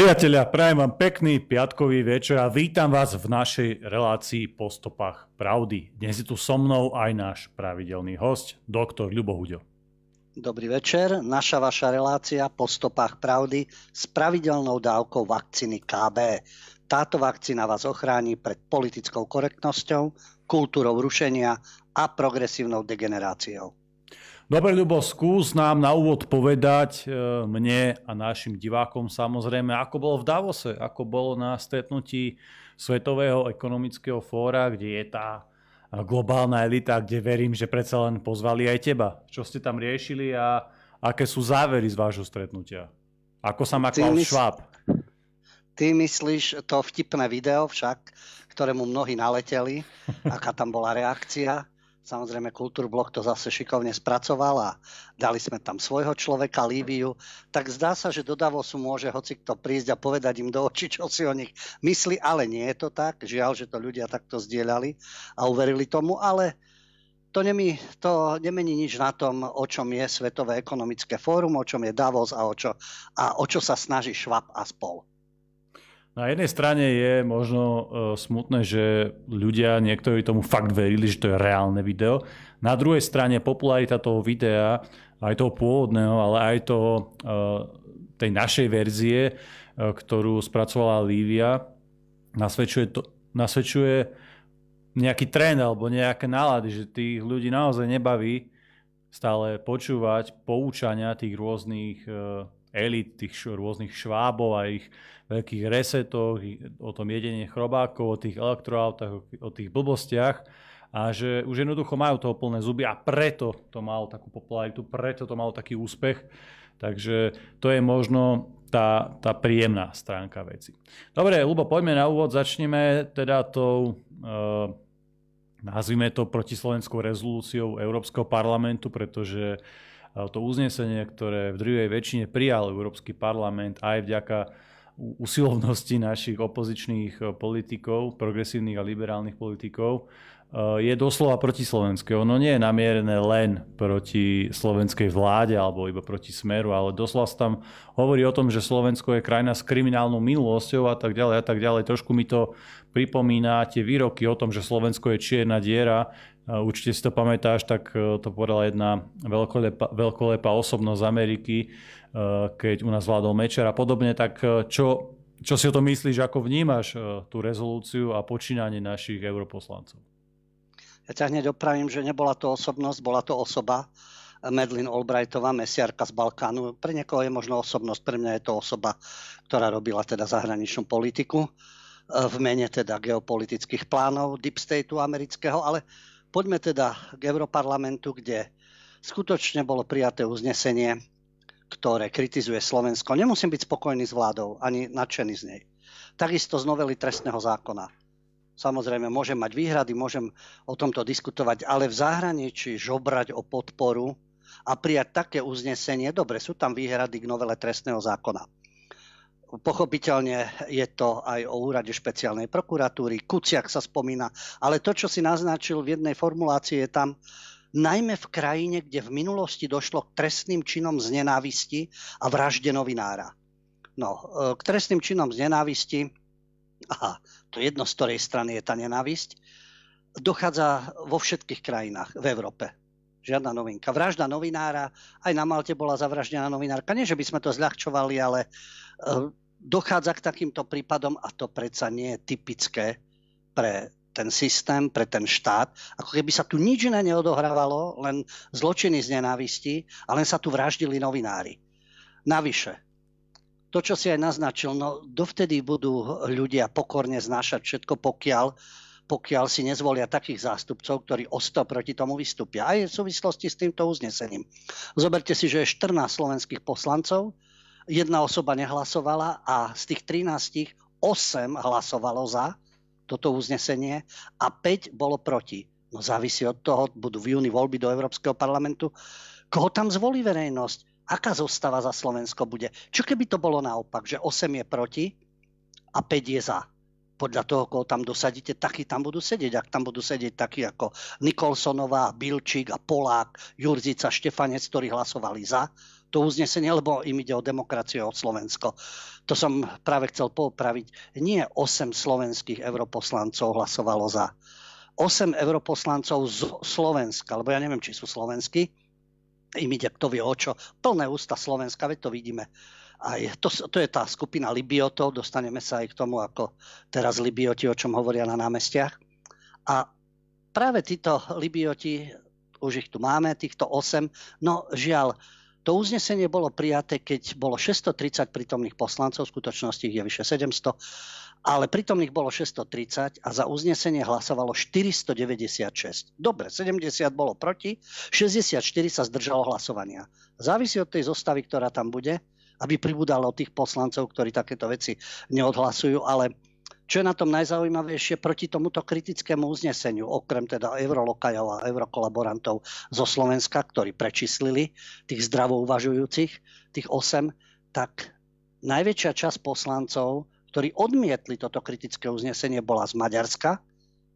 Priatelia, prajem vám pekný piatkový večer a vítam vás v našej relácii po stopách pravdy. Dnes je tu so mnou aj náš pravidelný host, doktor Ľubo Huďo. Dobrý večer, naša vaša relácia po stopách pravdy s pravidelnou dávkou vakcíny KB. Táto vakcína vás ochráni pred politickou korektnosťou, kultúrou rušenia a progresívnou degeneráciou. Dobre, Ľubo, skús nám na úvod povedať e, mne a našim divákom samozrejme, ako bolo v Davose, ako bolo na stretnutí Svetového ekonomického fóra, kde je tá globálna elita, kde verím, že predsa len pozvali aj teba. Čo ste tam riešili a aké sú závery z vášho stretnutia? Ako sa makal mysl... Šváb? Ty myslíš to vtipné video však, ktorému mnohí naleteli, aká tam bola reakcia? Samozrejme, Kultúrblok to zase šikovne spracoval a dali sme tam svojho človeka, Líviu. Tak zdá sa, že do Davosu môže hoci kto prísť a povedať im do očí, čo si o nich myslí, ale nie je to tak. Žiaľ, že to ľudia takto zdieľali a uverili tomu, ale to, nemí, to nemení nič na tom, o čom je Svetové ekonomické fórum, o čom je Davos a o čo, a o čo sa snaží Švab a spol. Na jednej strane je možno uh, smutné, že ľudia, niektorí tomu fakt verili, že to je reálne video. Na druhej strane popularita toho videa, aj toho pôvodného, ale aj toho, uh, tej našej verzie, uh, ktorú spracovala Lívia, nasvedčuje, to, nasvedčuje nejaký trend alebo nejaké nálady, že tých ľudí naozaj nebaví stále počúvať poučania tých rôznych elit, tých rôznych švábov a ich veľkých resetoch, o tom jedenie chrobákov, o tých elektroautách, o tých blbostiach a že už jednoducho majú toho plné zuby a preto to malo takú popularitu, preto to malo taký úspech. Takže to je možno tá, tá príjemná stránka veci. Dobre, Lubo, poďme na úvod. Začneme teda tou, e, nazvime to protislovenskou rezolúciou Európskeho parlamentu, pretože to uznesenie, ktoré v druhej väčšine prijal Európsky parlament aj vďaka usilovnosti našich opozičných eh, politikov, progresívnych a liberálnych politikov, eh, je doslova protislovenské. Ono nie je namierené len proti slovenskej vláde alebo iba proti smeru, ale doslova tam hovorí o tom, že Slovensko je krajina s kriminálnou minulosťou a tak ďalej a tak ďalej. Trošku mi to pripomína tie výroky o tom, že Slovensko je čierna diera. Určite si to pamätáš, tak eh, to povedala jedna veľkolepá, veľkolepá osobnosť z Ameriky, Eh, keď u nás vládol Mečer a podobne, tak eh, čo, čo si o tom myslíš, ako vnímaš tú rezolúciu a počínanie našich europoslancov? Ja ťa hneď opravím, že nebola to osobnosť, bola to osoba, Medlin Albrightová, mesiarka z Balkánu. Pre niekoho je možno osobnosť, pre mňa je to osoba, ktorá robila teda zahraničnú politiku v mene teda geopolitických plánov Deep Stateu amerického, ale poďme teda k Europarlamentu, kde skutočne bolo prijaté uznesenie, ktoré kritizuje Slovensko, nemusím byť spokojný s vládou, ani nadšený z nej. Takisto z novely trestného zákona. Samozrejme, môžem mať výhrady, môžem o tomto diskutovať, ale v zahraničí žobrať o podporu a prijať také uznesenie, dobre, sú tam výhrady k novele trestného zákona. Pochopiteľne je to aj o úrade špeciálnej prokuratúry, Kuciak sa spomína, ale to, čo si naznačil v jednej formulácii, je tam, najmä v krajine, kde v minulosti došlo k trestným činom z nenávisti a vražde novinára. No, e, k trestným činom z nenávisti, aha, to jedno z ktorej strany je tá nenávisť, dochádza vo všetkých krajinách v Európe. Žiadna novinka. Vražda novinára, aj na Malte bola zavraždená novinárka. Nie, že by sme to zľahčovali, ale e, dochádza k takýmto prípadom a to predsa nie je typické pre ten systém, pre ten štát, ako keby sa tu nič iné neodohrávalo, len zločiny z nenávisti a len sa tu vraždili novinári. Navyše, to, čo si aj naznačil, no dovtedy budú ľudia pokorne znášať všetko, pokiaľ, pokiaľ si nezvolia takých zástupcov, ktorí osto proti tomu vystúpia. Aj v súvislosti s týmto uznesením. Zoberte si, že je 14 slovenských poslancov, jedna osoba nehlasovala a z tých 13 8 hlasovalo za, toto uznesenie a 5 bolo proti. No závisí od toho, budú v júni voľby do Európskeho parlamentu. Koho tam zvolí verejnosť? Aká zostava za Slovensko bude? Čo keby to bolo naopak, že 8 je proti a 5 je za? Podľa toho, koho tam dosadíte, takí tam budú sedieť. Ak tam budú sedieť takí ako Nikolsonová, Bilčík a Polák, Jurzica, Štefanec, ktorí hlasovali za, to uznesenie, lebo im ide o demokraciu, o Slovensko. To som práve chcel popraviť. Nie 8 slovenských europoslancov hlasovalo za. 8 europoslancov z Slovenska, lebo ja neviem, či sú slovenskí, im ide kto vie o čo. Plné ústa Slovenska, veď to vidíme. A to, to je tá skupina Libiotov, dostaneme sa aj k tomu, ako teraz Libioti, o čom hovoria na námestiach. A práve títo Libioti, už ich tu máme, týchto 8, no žiaľ, to uznesenie bolo prijaté, keď bolo 630 prítomných poslancov, v skutočnosti ich je vyše 700, ale prítomných bolo 630 a za uznesenie hlasovalo 496. Dobre, 70 bolo proti, 64 sa zdržalo hlasovania. Závisí od tej zostavy, ktorá tam bude, aby pribudalo tých poslancov, ktorí takéto veci neodhlasujú, ale čo je na tom najzaujímavejšie proti tomuto kritickému uzneseniu, okrem teda eurolokajov a eurokolaborantov zo Slovenska, ktorí prečíslili tých zdravo uvažujúcich, tých 8, tak najväčšia časť poslancov, ktorí odmietli toto kritické uznesenie, bola z Maďarska,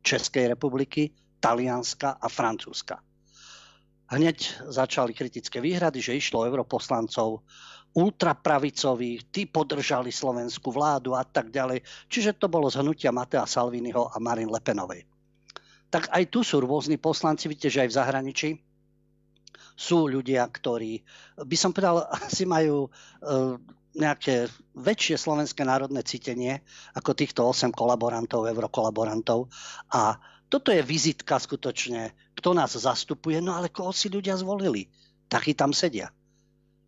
Českej republiky, Talianska a Francúzska. Hneď začali kritické výhrady, že išlo europoslancov ultrapravicových, tí podržali slovenskú vládu a tak ďalej. Čiže to bolo zhnutia Matea Salviniho a Marin Lepenovej. Tak aj tu sú rôzni poslanci, vidíte, že aj v zahraničí sú ľudia, ktorí, by som povedal, asi majú e, nejaké väčšie slovenské národné cítenie ako týchto 8 kolaborantov, eurokolaborantov. A toto je vizitka skutočne, kto nás zastupuje, no ale koho si ľudia zvolili. Takí tam sedia.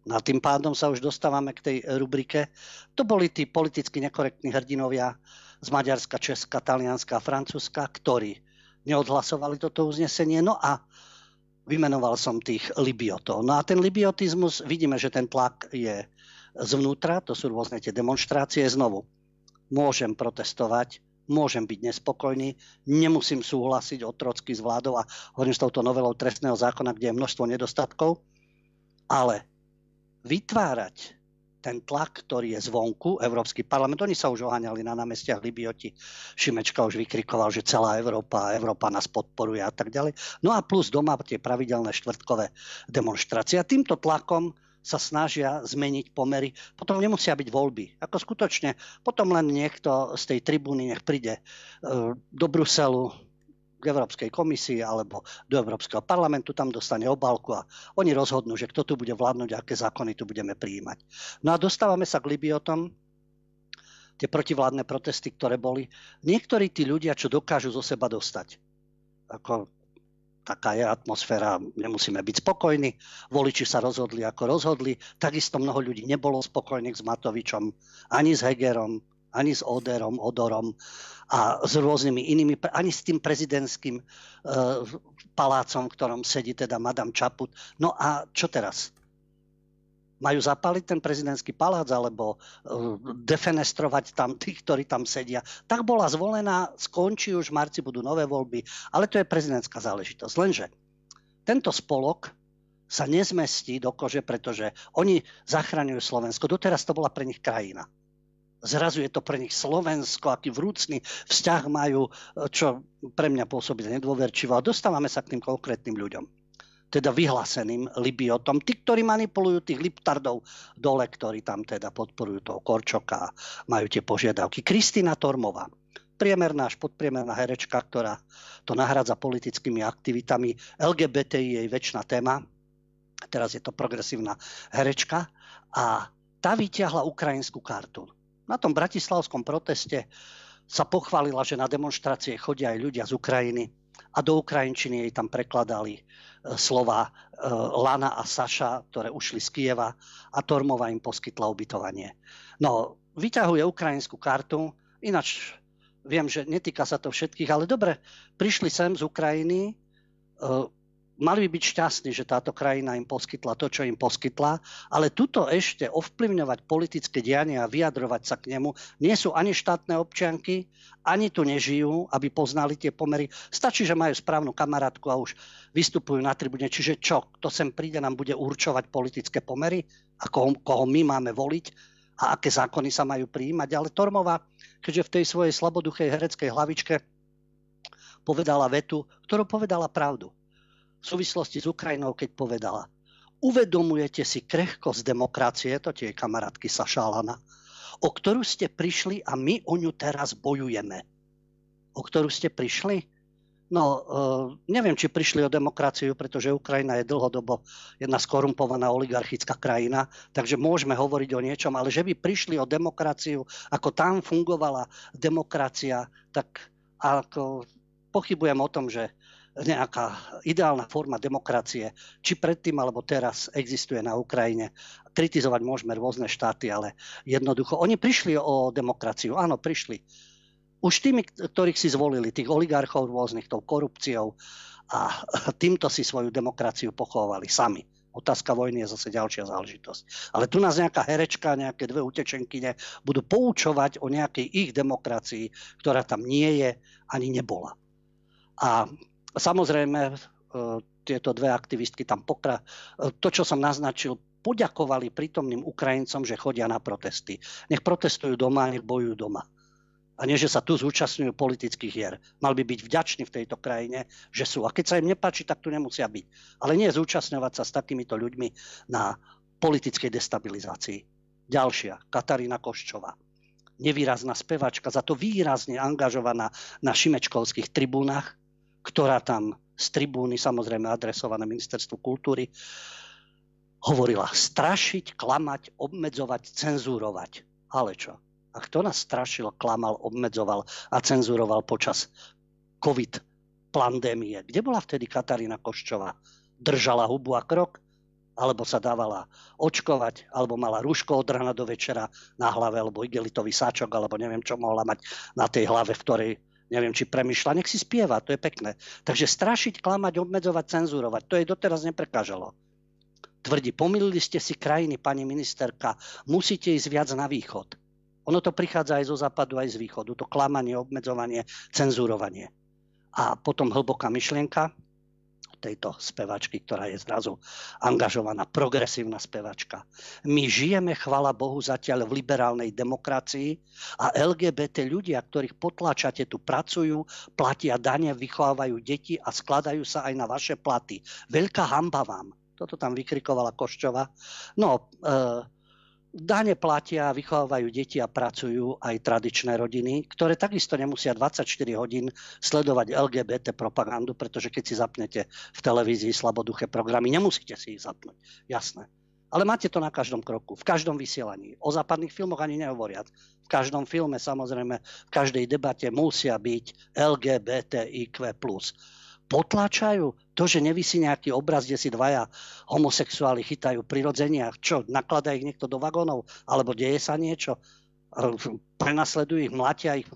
No a tým pádom sa už dostávame k tej rubrike. To boli tí politicky nekorektní hrdinovia z Maďarska, Česka, Talianska a Francúzska, ktorí neodhlasovali toto uznesenie. No a vymenoval som tých libiotov. No a ten libiotizmus, vidíme, že ten tlak je zvnútra, to sú rôzne tie demonstrácie. Znovu, môžem protestovať, môžem byť nespokojný, nemusím súhlasiť otrocky s vládou a hovorím s touto novelou trestného zákona, kde je množstvo nedostatkov, ale vytvárať ten tlak, ktorý je zvonku, Európsky parlament, oni sa už oháňali na námestiach Libioti, Šimečka už vykrikoval, že celá Európa, Európa nás podporuje a tak ďalej. No a plus doma tie pravidelné štvrtkové demonstrácie. A týmto tlakom sa snažia zmeniť pomery. Potom nemusia byť voľby. Ako skutočne, potom len niekto z tej tribúny nech príde e, do Bruselu, k Európskej komisii alebo do Európskeho parlamentu, tam dostane obálku a oni rozhodnú, že kto tu bude vládnuť, aké zákony tu budeme prijímať. No a dostávame sa k Libiotom, tie protivládne protesty, ktoré boli. Niektorí tí ľudia, čo dokážu zo seba dostať. Ako taká je atmosféra, nemusíme byť spokojní. Voliči sa rozhodli, ako rozhodli. Takisto mnoho ľudí nebolo spokojných s Matovičom, ani s Hegerom, ani s Oderom, Odorom a s rôznymi inými, ani s tým prezidentským e, palácom, v ktorom sedí teda Madame Čaput. No a čo teraz? Majú zapaliť ten prezidentský palác alebo uh, defenestrovať tam tých, ktorí tam sedia. Tak bola zvolená, skončí už, v marci budú nové voľby, ale to je prezidentská záležitosť. Lenže tento spolok sa nezmestí do kože, pretože oni zachraňujú Slovensko. Doteraz to bola pre nich krajina zrazu je to pre nich Slovensko, aký vrúcný vzťah majú, čo pre mňa pôsobí nedôverčivo. A dostávame sa k tým konkrétnym ľuďom teda vyhláseným Libiotom, tí, ktorí manipulujú tých Liptardov dole, ktorí tam teda podporujú toho Korčoka a majú tie požiadavky. Kristina Tormová, priemerná až podpriemerná herečka, ktorá to nahradza politickými aktivitami. LGBT je jej väčšina téma, teraz je to progresívna herečka a tá vyťahla ukrajinskú kartu. Na tom bratislavskom proteste sa pochválila, že na demonstrácie chodia aj ľudia z Ukrajiny a do Ukrajinčiny jej tam prekladali e, slova e, Lana a Saša, ktoré ušli z Kieva a Tormova im poskytla ubytovanie. No, vyťahuje ukrajinskú kartu, ináč viem, že netýka sa to všetkých, ale dobre, prišli sem z Ukrajiny, e, mali by byť šťastní, že táto krajina im poskytla to, čo im poskytla, ale tuto ešte ovplyvňovať politické dianie a vyjadrovať sa k nemu nie sú ani štátne občianky, ani tu nežijú, aby poznali tie pomery. Stačí, že majú správnu kamarátku a už vystupujú na tribune. Čiže čo, kto sem príde, nám bude určovať politické pomery a koho, koho my máme voliť a aké zákony sa majú prijímať. Ale Tormová, keďže v tej svojej slaboduchej hereckej hlavičke povedala vetu, ktorú povedala pravdu súvislosti s Ukrajinou, keď povedala Uvedomujete si krehkosť demokracie, to tie kamarátky Sašálana, o ktorú ste prišli a my o ňu teraz bojujeme. O ktorú ste prišli? No, uh, neviem, či prišli o demokraciu, pretože Ukrajina je dlhodobo jedna skorumpovaná oligarchická krajina, takže môžeme hovoriť o niečom, ale že by prišli o demokraciu, ako tam fungovala demokracia, tak ako pochybujem o tom, že nejaká ideálna forma demokracie, či predtým alebo teraz existuje na Ukrajine. Kritizovať môžeme rôzne štáty, ale jednoducho, oni prišli o demokraciu, áno, prišli. Už tými, ktorých si zvolili, tých oligarchov rôznych, tou korupciou a týmto si svoju demokraciu pochovali sami. Otázka vojny je zase ďalšia záležitosť. Ale tu nás nejaká herečka, nejaké dve utečenkyne budú poučovať o nejakej ich demokracii, ktorá tam nie je ani nebola. A samozrejme, e, tieto dve aktivistky tam pokra... E, to, čo som naznačil, poďakovali prítomným Ukrajincom, že chodia na protesty. Nech protestujú doma, nech bojujú doma. A nie, že sa tu zúčastňujú politických hier. Mal by byť vďačný v tejto krajine, že sú. A keď sa im nepáči, tak tu nemusia byť. Ale nie zúčastňovať sa s takýmito ľuďmi na politickej destabilizácii. Ďalšia, Katarína Koščová. Nevýrazná spevačka, za to výrazne angažovaná na šimečkovských tribúnach, ktorá tam z tribúny, samozrejme adresované ministerstvu kultúry, hovorila strašiť, klamať, obmedzovať, cenzúrovať. Ale čo? A kto nás strašil, klamal, obmedzoval a cenzuroval počas COVID pandémie? Kde bola vtedy Katarína Koščová? Držala hubu a krok? Alebo sa dávala očkovať, alebo mala rúško od rana do večera na hlave, alebo igelitový sáčok, alebo neviem, čo mohla mať na tej hlave, v ktorej neviem, či premyšľa, nech si spieva, to je pekné. Takže strašiť, klamať, obmedzovať, cenzurovať, to jej doteraz neprekážalo. Tvrdí, pomýlili ste si krajiny, pani ministerka, musíte ísť viac na východ. Ono to prichádza aj zo západu, aj z východu. To klamanie, obmedzovanie, cenzurovanie. A potom hlboká myšlienka tejto spevačky, ktorá je zrazu angažovaná, progresívna spevačka. My žijeme, chvala Bohu, zatiaľ v liberálnej demokracii a LGBT ľudia, ktorých potláčate, tu pracujú, platia dane, vychovávajú deti a skladajú sa aj na vaše platy. Veľká hamba vám. Toto tam vykrikovala Koščova. No, e, Dane platia, vychovávajú deti a pracujú aj tradičné rodiny, ktoré takisto nemusia 24 hodín sledovať LGBT propagandu, pretože keď si zapnete v televízii slaboduché programy, nemusíte si ich zapnúť. Jasné. Ale máte to na každom kroku, v každom vysielaní. O západných filmoch ani nehovoriac. V každom filme, samozrejme, v každej debate musia byť LGBTIQ+ potláčajú to, že nevisí nejaký obraz, kde si dvaja homosexuáli chytajú prirodzenia, čo, nakladá ich niekto do vagónov, alebo deje sa niečo, prenasledujú ich, mlatia ich e,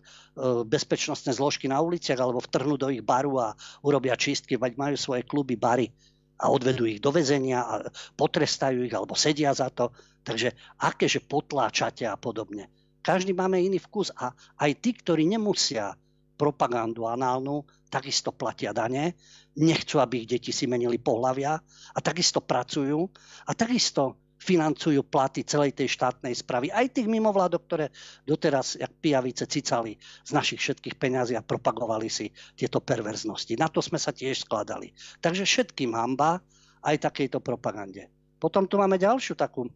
bezpečnostné zložky na uliciach, alebo vtrhnú do ich baru a urobia čistky, veď majú svoje kluby, bary a odvedú ich do väzenia a potrestajú ich, alebo sedia za to. Takže akéže potláčate a podobne. Každý máme iný vkus a aj tí, ktorí nemusia propagandu análnu, takisto platia dane, nechcú, aby ich deti si menili pohľavia a takisto pracujú a takisto financujú platy celej tej štátnej správy, aj tých mimovládok, ktoré doteraz, jak pijavice, cicali z našich všetkých peňazí a propagovali si tieto perverznosti. Na to sme sa tiež skladali. Takže všetkým hamba aj takejto propagande. Potom tu máme ďalšiu takú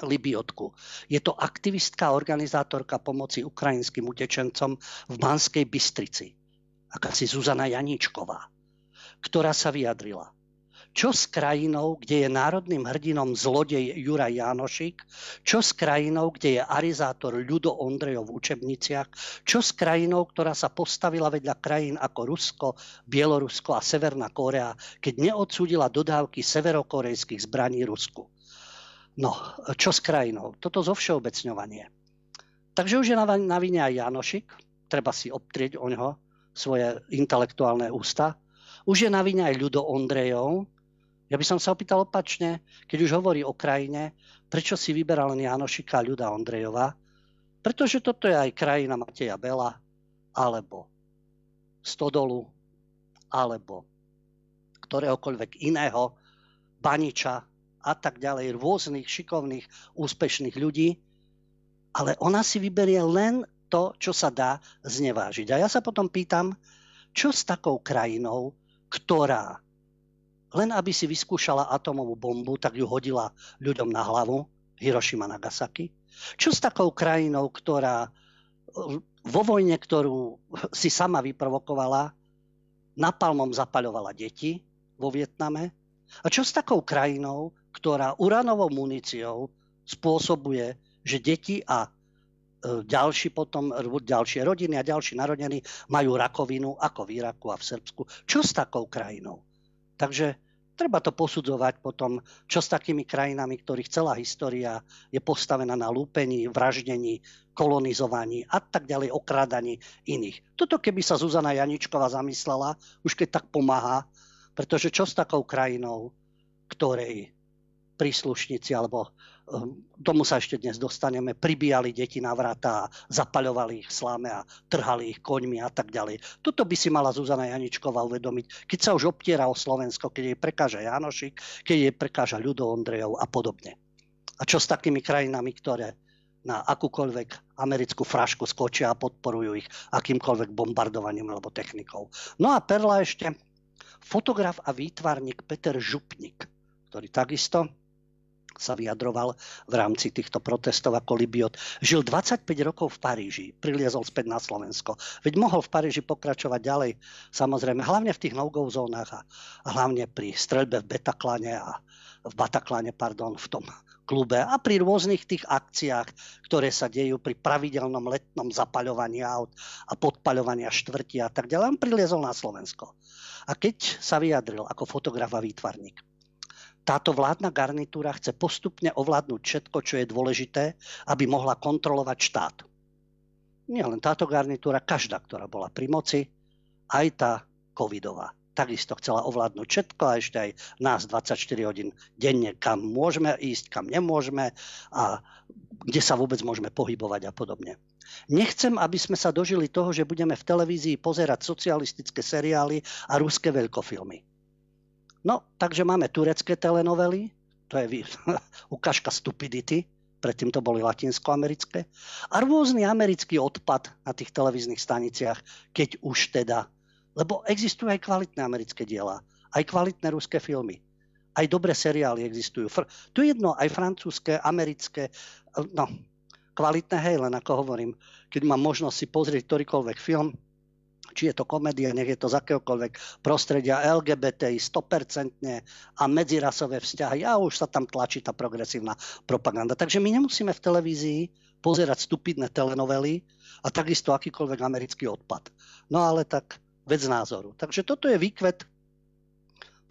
Libiotku. Je to aktivistka, organizátorka pomoci ukrajinským utečencom v Banskej Bystrici akási Zuzana Janíčková, ktorá sa vyjadrila. Čo s krajinou, kde je národným hrdinom zlodej Juraj Jánošik? Čo s krajinou, kde je arizátor Ľudo Ondrejov v učebniciach? Čo s krajinou, ktorá sa postavila vedľa krajín ako Rusko, Bielorusko a Severná Kórea, keď neodsúdila dodávky severokorejských zbraní Rusku? No, čo s krajinou? Toto zo všeobecňovanie. Takže už je na, vine aj Janošik, treba si obtrieť o ňoho, svoje intelektuálne ústa. Už je na vine aj Ľudo Ondrejov. Ja by som sa opýtal opačne, keď už hovorí o krajine, prečo si vyberal len Janošika a Ľuda Ondrejova? Pretože toto je aj krajina Mateja Bela, alebo Stodolu, alebo ktoréhokoľvek iného, Baniča a tak ďalej, rôznych šikovných, úspešných ľudí, ale ona si vyberie len to, čo sa dá znevážiť. A ja sa potom pýtam, čo s takou krajinou, ktorá len aby si vyskúšala atomovú bombu, tak ju hodila ľuďom na hlavu, Hiroshima Nagasaki. Čo s takou krajinou, ktorá vo vojne, ktorú si sama vyprovokovala, napalmom zapaľovala deti vo Vietname? A čo s takou krajinou, ktorá uranovou muníciou spôsobuje, že deti a ďalší potom, ďalšie rodiny a ďalší narodení majú rakovinu ako v Iraku a v Srbsku. Čo s takou krajinou? Takže treba to posudzovať potom, čo s takými krajinami, ktorých celá história je postavená na lúpení, vraždení, kolonizovaní a tak ďalej, okrádaní iných. Toto keby sa Zuzana Janičková zamyslela, už keď tak pomáha, pretože čo s takou krajinou, ktorej príslušníci alebo tomu sa ešte dnes dostaneme, pribíjali deti na vrata a zapaľovali ich sláme a trhali ich koňmi a tak ďalej. Toto by si mala Zuzana Janičková uvedomiť, keď sa už obtiera o Slovensko, keď jej prekáža Janošik, keď jej prekáža Ľudo Ondrejov a podobne. A čo s takými krajinami, ktoré na akúkoľvek americkú frašku skočia a podporujú ich akýmkoľvek bombardovaním alebo technikou. No a perla ešte fotograf a výtvarník Peter Župnik, ktorý takisto sa vyjadroval v rámci týchto protestov ako Libiot. Žil 25 rokov v Paríži, priliezol späť na Slovensko. Veď mohol v Paríži pokračovať ďalej, samozrejme, hlavne v tých no-go zónach a hlavne pri streľbe v Betaklane a v Bataklane, pardon, v tom klube a pri rôznych tých akciách, ktoré sa dejú pri pravidelnom letnom zapaľovaní aut a podpaľovania štvrti a tak ďalej. On priliezol na Slovensko. A keď sa vyjadril ako fotograf a výtvarník, táto vládna garnitúra chce postupne ovládnuť všetko, čo je dôležité, aby mohla kontrolovať štát. Nie len táto garnitúra, každá, ktorá bola pri moci, aj tá covidová. Takisto chcela ovládnuť všetko a ešte aj nás 24 hodín denne, kam môžeme ísť, kam nemôžeme a kde sa vôbec môžeme pohybovať a podobne. Nechcem, aby sme sa dožili toho, že budeme v televízii pozerať socialistické seriály a ruské veľkofilmy. No, takže máme turecké telenovely, to je ukážka stupidity, predtým to boli latinskoamerické, a rôzny americký odpad na tých televíznych staniciach, keď už teda, lebo existujú aj kvalitné americké diela, aj kvalitné ruské filmy, aj dobré seriály existujú. Tu jedno, aj francúzske, americké, no, kvalitné, hej, len ako hovorím, keď mám možnosť si pozrieť ktorýkoľvek film, či je to komédia, nech je to z akéhokoľvek prostredia LGBTI 100% a medzirasové vzťahy a už sa tam tlačí tá progresívna propaganda. Takže my nemusíme v televízii pozerať stupidné telenovely a takisto akýkoľvek americký odpad. No ale tak vec názoru. Takže toto je výkvet,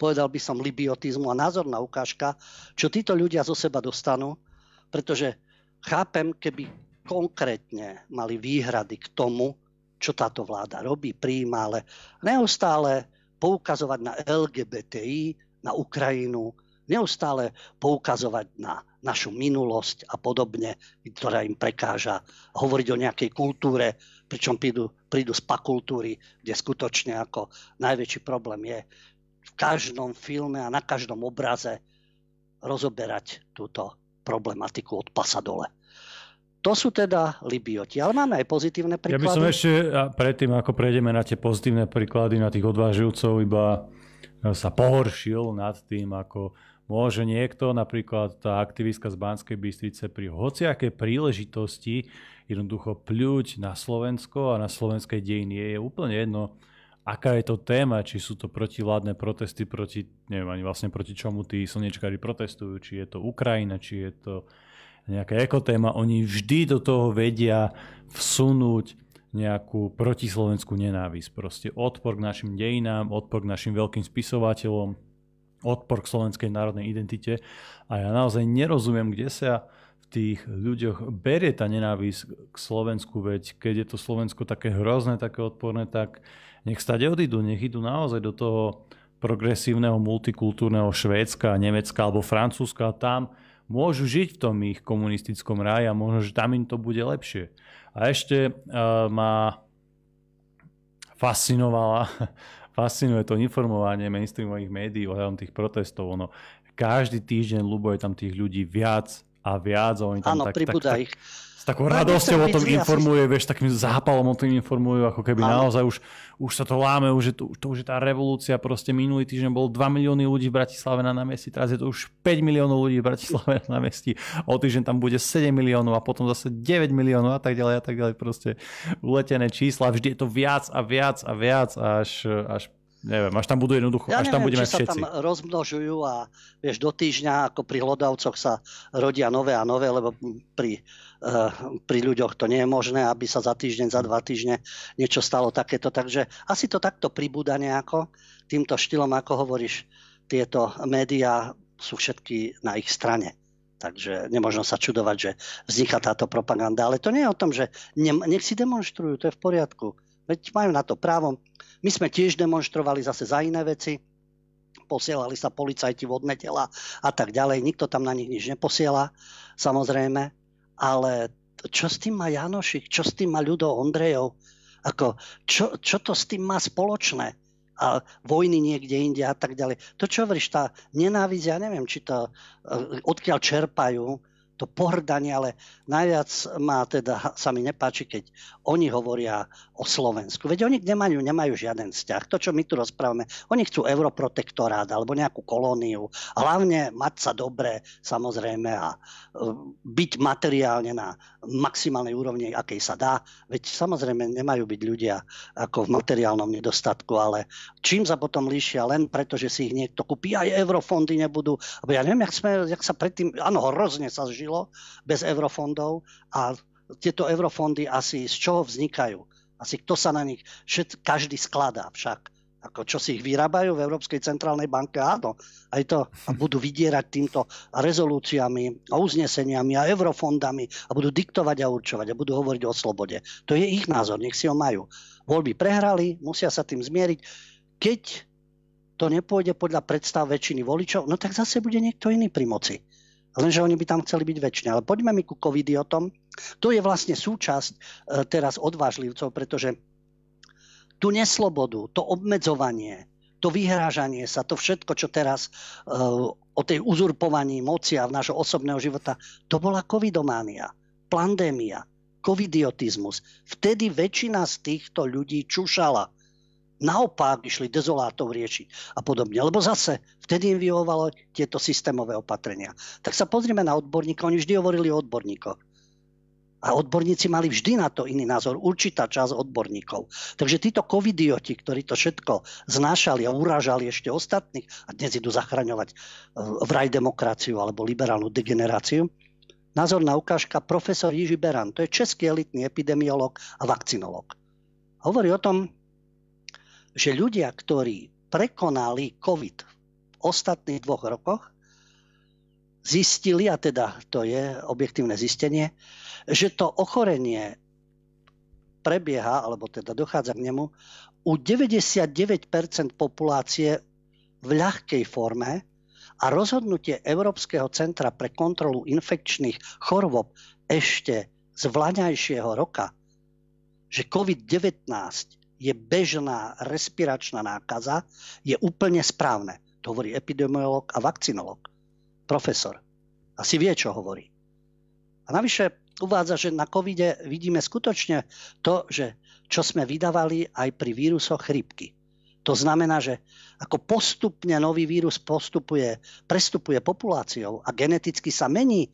povedal by som, libiotizmu a názorná ukážka, čo títo ľudia zo seba dostanú, pretože chápem, keby konkrétne mali výhrady k tomu, čo táto vláda robí, príjma, ale neustále poukazovať na LGBTI, na Ukrajinu, neustále poukazovať na našu minulosť a podobne, ktorá im prekáža hovoriť o nejakej kultúre, pričom prídu, prídu z pakultúry, kde skutočne ako najväčší problém je v každom filme a na každom obraze rozoberať túto problematiku od pasa dole. To sú teda Libioti. Ale máme aj pozitívne príklady. Ja by som ešte, predtým ako prejdeme na tie pozitívne príklady, na tých odvážujúcov, iba e, sa pohoršil nad tým, ako môže niekto, napríklad tá aktivistka z Banskej Bystrice pri hociakej príležitosti jednoducho pľuť na Slovensko a na slovenskej dejiny. Je úplne jedno, aká je to téma, či sú to protivládne protesty proti, neviem ani vlastne proti čomu tí slnečkári protestujú, či je to Ukrajina, či je to nejaká ekotéma, oni vždy do toho vedia vsunúť nejakú protislovenskú nenávisť. Proste odpor k našim dejinám, odpor k našim veľkým spisovateľom, odpor k slovenskej národnej identite. A ja naozaj nerozumiem, kde sa v tých ľuďoch berie tá nenávisť k Slovensku, veď keď je to Slovensko také hrozné, také odporné, tak nech stade odídu, nech idú naozaj do toho progresívneho multikultúrneho Švédska, Nemecka alebo Francúzska. Tam môžu žiť v tom ich komunistickom ráji a možno, že tam im to bude lepšie. A ešte uh, ma fascinovala, fascinuje to informovanie mainstreamových médií ohľadom tých protestov. Ono, každý týždeň ľubo je tam tých ľudí viac a viac. Oni tam Áno, tak, pribúda tak, ich. S takou radosťou o tom informuje, vieš, takým zápalom o tom informujú, ako keby ano. naozaj už, už sa to láme, už je to, to už je tá revolúcia, proste minulý týždeň bolo 2 milióny ľudí v Bratislave na námestí, teraz je to už 5 miliónov ľudí v Bratislave na námestí, o týždeň tam bude 7 miliónov a potom zase 9 miliónov a tak ďalej a tak ďalej, proste uletené čísla, vždy je to viac a viac a viac až, až Neviem, až tam budú jednoducho, ja až neviem, tam budeme či všetci. sa tam rozmnožujú a vieš, do týždňa ako pri hlodavcoch sa rodia nové a nové, lebo pri, uh, pri ľuďoch to nie je možné, aby sa za týždeň, za dva týždne niečo stalo takéto. Takže asi to takto pribúda nejako týmto štýlom, ako hovoríš, tieto médiá sú všetky na ich strane. Takže nemôžno sa čudovať, že vzniká táto propaganda. Ale to nie je o tom, že nech si demonstrujú, to je v poriadku. Veď majú na to právo. My sme tiež demonstrovali zase za iné veci. Posielali sa policajti, vodné tela a tak ďalej. Nikto tam na nich nič neposiela, samozrejme. Ale čo s tým má Janošik? Čo s tým má Ľudo Ondrejov? Ako, čo, čo to s tým má spoločné? a vojny niekde inde a tak ďalej. To, čo hovoríš, tá nenávisť, ja neviem, či to eh, odkiaľ čerpajú, to pohrdanie, ale najviac ma teda, sa mi nepáči, keď oni hovoria o Slovensku. Veď oni nemajú, nemajú žiaden vzťah. To, čo my tu rozprávame, oni chcú europrotektorát alebo nejakú kolóniu. Hlavne mať sa dobre, samozrejme, a e, byť materiálne na maximálnej úrovni, akej sa dá. Veď samozrejme nemajú byť ľudia ako v materiálnom nedostatku, ale čím sa potom líšia len preto, že si ich niekto kúpi, aj eurofondy nebudú. Ja neviem, jak, sme, jak sa predtým, áno, hrozne sa žilo, nežilo bez eurofondov a tieto eurofondy asi z čoho vznikajú? Asi kto sa na nich, všet, každý skladá však. Ako čo si ich vyrábajú v Európskej centrálnej banke? Áno, aj to. A budú vydierať týmto rezolúciami a uzneseniami a eurofondami a budú diktovať a určovať a budú hovoriť o slobode. To je ich názor, nech si ho majú. Voľby prehrali, musia sa tým zmieriť. Keď to nepôjde podľa predstav väčšiny voličov, no tak zase bude niekto iný pri moci. Lenže oni by tam chceli byť väčšine. Ale poďme mi ku covidiotom. To je vlastne súčasť e, teraz odvážlivcov, pretože tú neslobodu, to obmedzovanie, to vyhrážanie sa, to všetko, čo teraz uh, o tej uzurpovaní moci a v nášho osobného života, to bola covidománia, pandémia, covidiotizmus. Vtedy väčšina z týchto ľudí čušala naopak išli dezolátov riešiť a podobne. Lebo zase vtedy im vyhovalo tieto systémové opatrenia. Tak sa pozrieme na odborníkov, oni vždy hovorili o odborníkoch. A odborníci mali vždy na to iný názor, určitá časť odborníkov. Takže títo covidioti, ktorí to všetko znášali a urážali ešte ostatných a dnes idú zachraňovať e, vraj demokraciu alebo liberálnu degeneráciu, názorná ukážka profesor Jiži Beran, to je český elitný epidemiolog a vakcinolog. Hovorí o tom, že ľudia, ktorí prekonali COVID v ostatných dvoch rokoch, zistili, a teda to je objektívne zistenie, že to ochorenie prebieha, alebo teda dochádza k nemu, u 99% populácie v ľahkej forme a rozhodnutie Európskeho centra pre kontrolu infekčných chorôb ešte z vlaňajšieho roka, že COVID-19 je bežná respiračná nákaza, je úplne správne. To hovorí epidemiolog a vakcinolog. Profesor. Asi vie, čo hovorí. A navyše uvádza, že na covide vidíme skutočne to, že čo sme vydávali aj pri vírusoch chrypky. To znamená, že ako postupne nový vírus postupuje, prestupuje populáciou a geneticky sa mení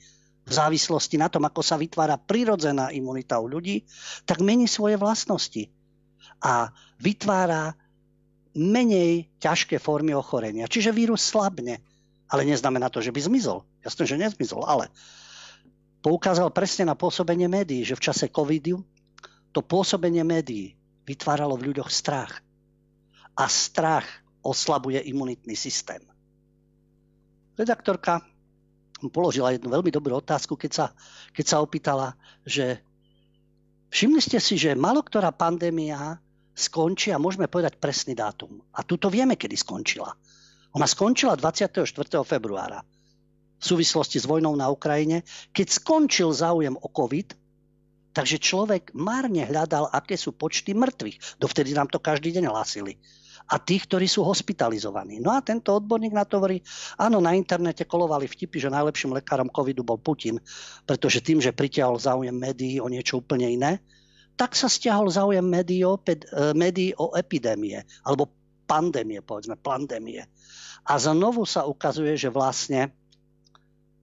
v závislosti na tom, ako sa vytvára prirodzená imunita u ľudí, tak mení svoje vlastnosti a vytvára menej ťažké formy ochorenia. Čiže vírus slabne, ale neznamená to, že by zmizol. Jasné, že nezmizol, ale poukázal presne na pôsobenie médií, že v čase covidu to pôsobenie médií vytváralo v ľuďoch strach. A strach oslabuje imunitný systém. Redaktorka položila jednu veľmi dobrú otázku, keď sa, keď sa opýtala, že všimli ste si, že malo ktorá pandémia skončí a môžeme povedať presný dátum. A tuto vieme, kedy skončila. Ona skončila 24. februára v súvislosti s vojnou na Ukrajine, keď skončil záujem o COVID, takže človek márne hľadal, aké sú počty mŕtvych. Dovtedy nám to každý deň hlásili. a tých, ktorí sú hospitalizovaní. No a tento odborník na to hovorí, áno, na internete kolovali vtipy, že najlepším lekárom covidu bol Putin, pretože tým, že pritiahol záujem médií o niečo úplne iné, tak sa stiahol záujem médií o, e, médií o epidémie, alebo pandémie, povedzme, pandémie. A znovu sa ukazuje, že vlastne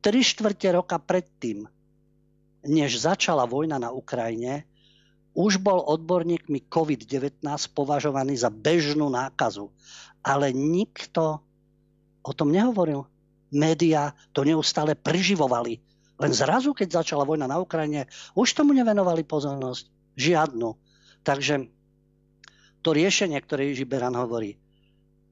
3 štvrte roka predtým, než začala vojna na Ukrajine, už bol odborníkmi COVID-19 považovaný za bežnú nákazu. Ale nikto o tom nehovoril. Média to neustále preživovali. Len zrazu, keď začala vojna na Ukrajine, už tomu nevenovali pozornosť. Žiadnu. Takže to riešenie, ktoré Ježi Beran hovorí,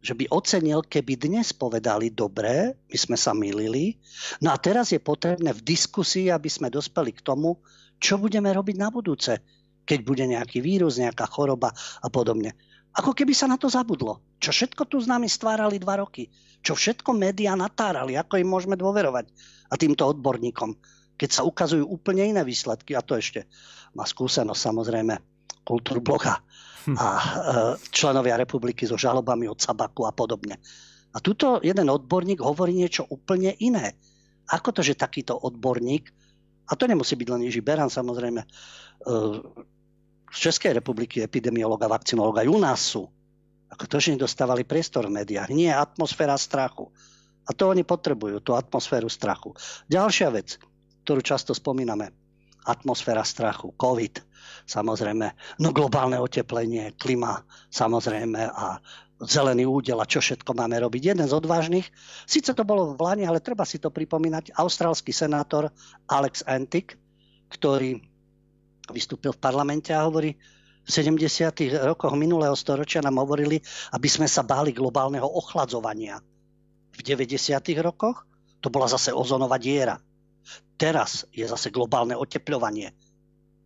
že by ocenil, keby dnes povedali, dobre, my sme sa milili, no a teraz je potrebné v diskusii, aby sme dospeli k tomu, čo budeme robiť na budúce keď bude nejaký vírus, nejaká choroba a podobne. Ako keby sa na to zabudlo. Čo všetko tu s nami stvárali dva roky. Čo všetko médiá natárali, ako im môžeme dôverovať. A týmto odborníkom. Keď sa ukazujú úplne iné výsledky. A to ešte má skúsenosť samozrejme kultúrbloga hm. a e, členovia republiky so žalobami od Sabaku a podobne. A tuto jeden odborník hovorí niečo úplne iné. Ako to, že takýto odborník, a to nemusí byť len Jiži Beran samozrejme, z Českej republiky epidemiológ a vakcinológ aj u nás sú. Ako to, že nedostávali priestor v médiách. Nie atmosféra strachu. A to oni potrebujú, tú atmosféru strachu. Ďalšia vec, ktorú často spomíname. Atmosféra strachu, COVID, samozrejme, no globálne oteplenie, klima, samozrejme a zelený údel a čo všetko máme robiť. Jeden z odvážnych, síce to bolo v Lani, ale treba si to pripomínať, austrálsky senátor Alex Antic, ktorý vystúpil v parlamente a hovorí, v 70. rokoch minulého storočia nám hovorili, aby sme sa báli globálneho ochladzovania. V 90. rokoch to bola zase ozonová diera. Teraz je zase globálne otepľovanie.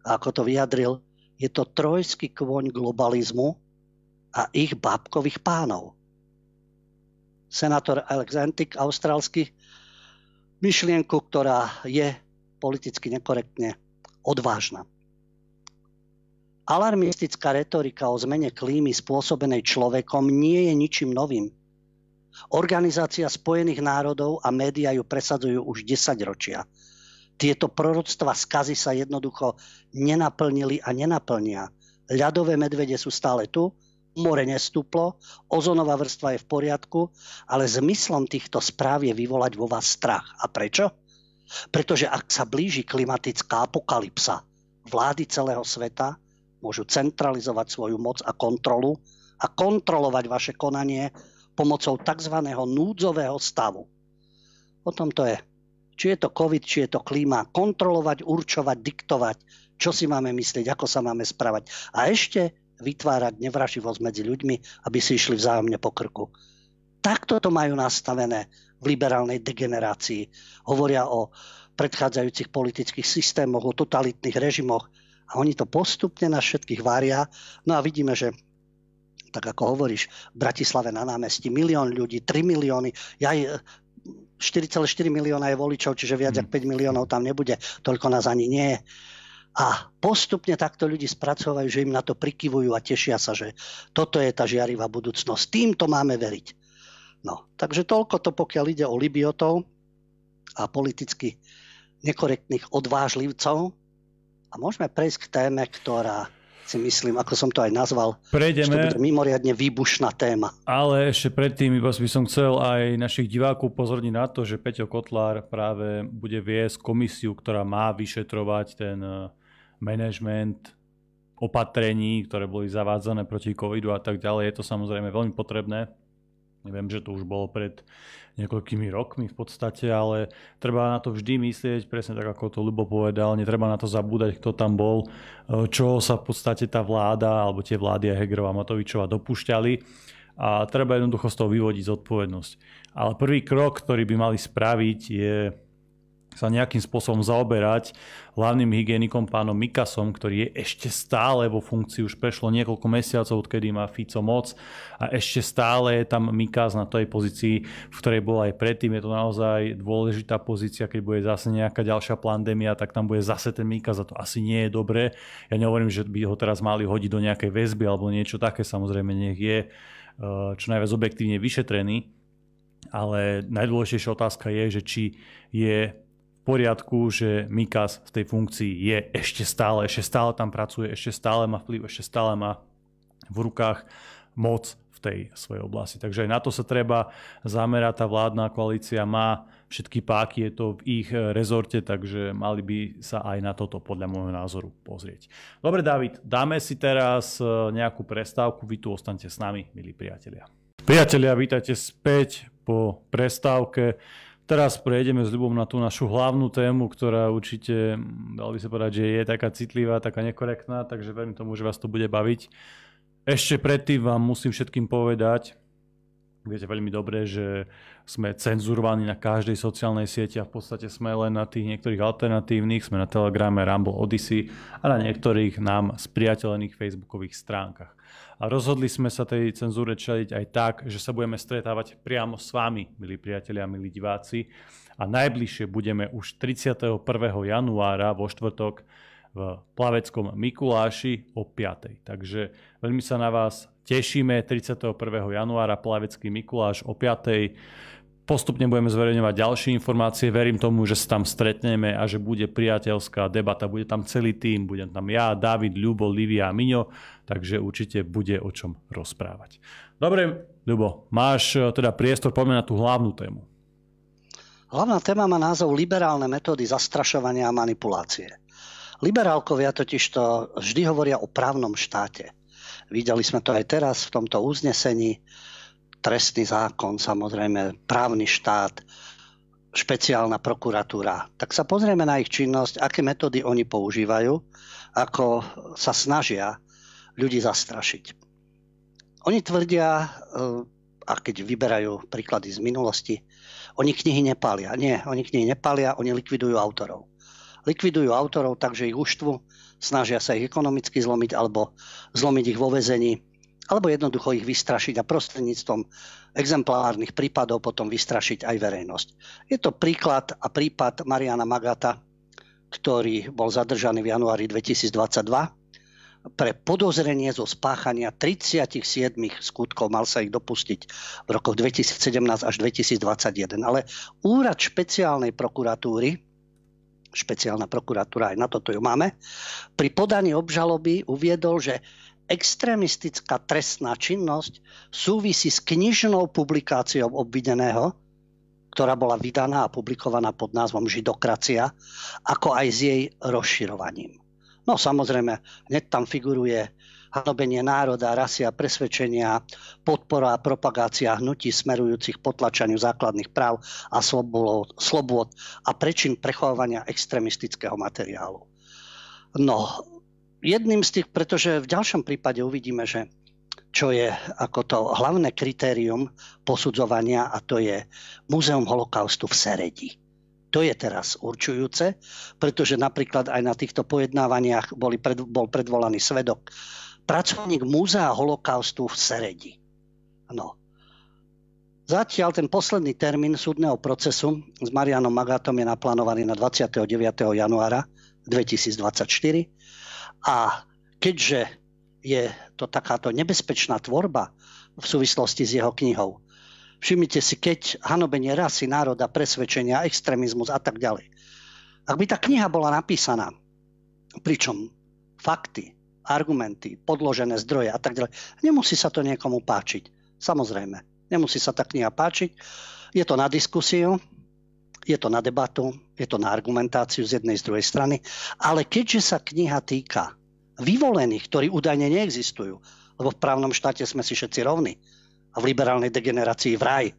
A ako to vyjadril, je to trojský kvoň globalizmu a ich bábkových pánov. Senátor Alex Antik, austrálsky, myšlienku, ktorá je politicky nekorektne odvážna. Alarmistická retorika o zmene klímy spôsobenej človekom nie je ničím novým. Organizácia Spojených národov a médiá ju presadzujú už 10 ročia. Tieto proroctva skazy sa jednoducho nenaplnili a nenaplnia. Ľadové medvede sú stále tu, more nestúplo, ozonová vrstva je v poriadku, ale zmyslom týchto správ je vyvolať vo vás strach. A prečo? Pretože ak sa blíži klimatická apokalypsa, vlády celého sveta môžu centralizovať svoju moc a kontrolu a kontrolovať vaše konanie pomocou tzv. núdzového stavu. O tom to je. Či je to COVID, či je to klíma. Kontrolovať, určovať, diktovať, čo si máme myslieť, ako sa máme správať. A ešte vytvárať nevraživosť medzi ľuďmi, aby si išli vzájomne po krku. Takto to majú nastavené v liberálnej degenerácii. Hovoria o predchádzajúcich politických systémoch, o totalitných režimoch, a oni to postupne na všetkých varia. No a vidíme, že tak ako hovoríš, v Bratislave na námestí milión ľudí, 3 milióny, ja 4,4 milióna je voličov, čiže viac ako 5 hmm. miliónov tam nebude, toľko nás ani nie je. A postupne takto ľudí spracovajú, že im na to prikyvujú a tešia sa, že toto je tá žiarivá budúcnosť. Týmto máme veriť. No, takže toľko to, pokiaľ ide o Libiotov a politicky nekorektných odvážlivcov, a môžeme prejsť k téme, ktorá si myslím, ako som to aj nazval, Prejdeme, že to bude mimoriadne výbušná téma. Ale ešte predtým iba by som chcel aj našich divákov pozorniť na to, že Peťo Kotlár práve bude viesť komisiu, ktorá má vyšetrovať ten eh, management opatrení, ktoré boli zavádzané proti covidu a tak ďalej. Je to samozrejme veľmi potrebné. Viem, že to už bolo pred niekoľkými rokmi v podstate, ale treba na to vždy myslieť, presne tak ako to Lubo povedal, netreba na to zabúdať, kto tam bol, e, čo sa v podstate tá vláda alebo tie vlády Hegerová Matovičová dopúšťali a treba jednoducho z toho vyvodiť zodpovednosť. Ale prvý krok, ktorý by mali spraviť je sa nejakým spôsobom zaoberať hlavným hygienikom pánom Mikasom, ktorý je ešte stále vo funkcii, už prešlo niekoľko mesiacov, odkedy má Fico moc a ešte stále je tam Mikas na tej pozícii, v ktorej bol aj predtým. Je to naozaj dôležitá pozícia, keď bude zase nejaká ďalšia pandémia, tak tam bude zase ten Mikas a to asi nie je dobré. Ja nehovorím, že by ho teraz mali hodiť do nejakej väzby alebo niečo také, samozrejme nech je eh, čo najviac objektívne vyšetrený, ale najdôležitejšia otázka je, že či je poriadku, že Mikas v tej funkcii je ešte stále, ešte stále tam pracuje, ešte stále má vplyv, ešte stále má v rukách moc v tej svojej oblasti. Takže aj na to sa treba zamerať. Tá vládna koalícia má všetky páky, je to v ich rezorte, takže mali by sa aj na toto podľa môjho názoru pozrieť. Dobre, David, dáme si teraz e, nejakú prestávku. Vy tu ostaňte s nami, milí priatelia. Priatelia, vítajte späť po prestávke. Teraz prejdeme s ľubom na tú našu hlavnú tému, ktorá určite, dal by sa povedať, že je taká citlivá, taká nekorektná, takže verím tomu, že vás to bude baviť. Ešte predtým vám musím všetkým povedať, viete veľmi dobre, že sme cenzurovaní na každej sociálnej sieti a v podstate sme len na tých niektorých alternatívnych, sme na Telegrame, Rumble, Odyssey a na niektorých nám spriateľených facebookových stránkach a rozhodli sme sa tej cenzúre čeliť aj tak, že sa budeme stretávať priamo s vami, milí priatelia, milí diváci. A najbližšie budeme už 31. januára vo štvrtok v Plaveckom Mikuláši o 5. Takže veľmi sa na vás tešíme 31. januára Plavecký Mikuláš o 5. Postupne budeme zverejňovať ďalšie informácie, verím tomu, že sa tam stretneme a že bude priateľská debata, bude tam celý tým, budem tam ja, David, Ľubo, Livia a Miňo, takže určite bude o čom rozprávať. Dobre, Ľubo, máš eh, teda priestor, poďme na tú hlavnú tému. Hlavná téma má názov Liberálne metódy zastrašovania a manipulácie. Liberálkovia totiž to vždy hovoria o právnom štáte. Videli sme to aj teraz v tomto uznesení trestný zákon, samozrejme právny štát, špeciálna prokuratúra. Tak sa pozrieme na ich činnosť, aké metódy oni používajú, ako sa snažia ľudí zastrašiť. Oni tvrdia, eh, a keď vyberajú príklady z minulosti, oni knihy nepália. Nie, oni knihy nepália, oni likvidujú autorov. Likvidujú autorov, takže ich uštvu, snažia sa ich ekonomicky zlomiť alebo zlomiť ich vo vezení alebo jednoducho ich vystrašiť a prostredníctvom exemplárnych prípadov potom vystrašiť aj verejnosť. Je to príklad a prípad Mariana Magata, ktorý bol zadržaný v januári 2022 pre podozrenie zo spáchania 37 skutkov, mal sa ich dopustiť v rokoch 2017 až 2021. Ale úrad špeciálnej prokuratúry, špeciálna prokuratúra, aj na toto ju máme, pri podaní obžaloby uviedol, že extrémistická trestná činnosť súvisí s knižnou publikáciou obvineného, ktorá bola vydaná a publikovaná pod názvom Židokracia, ako aj s jej rozširovaním. No samozrejme, hneď tam figuruje hanobenie národa, rasy a presvedčenia, podpora a propagácia hnutí smerujúcich potlačaniu základných práv a slobôd a prečin prechovávania extremistického materiálu. No, jedným z tých, pretože v ďalšom prípade uvidíme, že čo je ako to hlavné kritérium posudzovania a to je Múzeum holokaustu v Seredi. To je teraz určujúce, pretože napríklad aj na týchto pojednávaniach boli pred, bol predvolaný svedok pracovník Múzea holokaustu v Seredi. No. Zatiaľ ten posledný termín súdneho procesu s Marianom Magatom je naplánovaný na 29. januára 2024 a keďže je to takáto nebezpečná tvorba v súvislosti s jeho knihou, všimnite si, keď hanobenie rasy, národa, presvedčenia, extrémizmus a tak ďalej. Ak by tá kniha bola napísaná, pričom fakty, argumenty, podložené zdroje a tak ďalej, nemusí sa to niekomu páčiť. Samozrejme, nemusí sa tá kniha páčiť. Je to na diskusiu, je to na debatu, je to na argumentáciu z jednej, z druhej strany, ale keďže sa kniha týka vyvolených, ktorí údajne neexistujú, lebo v právnom štáte sme si všetci rovní a v liberálnej degenerácii vraj,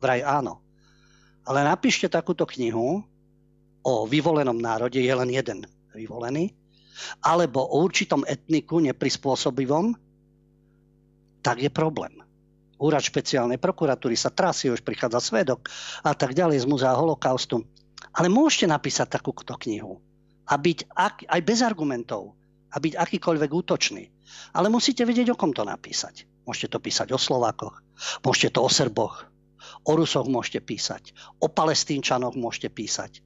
vraj áno. Ale napíšte takúto knihu o vyvolenom národe, je len jeden vyvolený, alebo o určitom etniku neprispôsobivom, tak je problém úrad špeciálnej prokuratúry sa trasie, už prichádza svedok a tak ďalej z Múzea holokaustu. Ale môžete napísať takúto knihu a byť ak, aj bez argumentov a byť akýkoľvek útočný. Ale musíte vedieť, o kom to napísať. Môžete to písať o Slovákoch, môžete to o Srboch, o Rusoch môžete písať, o Palestínčanoch môžete písať.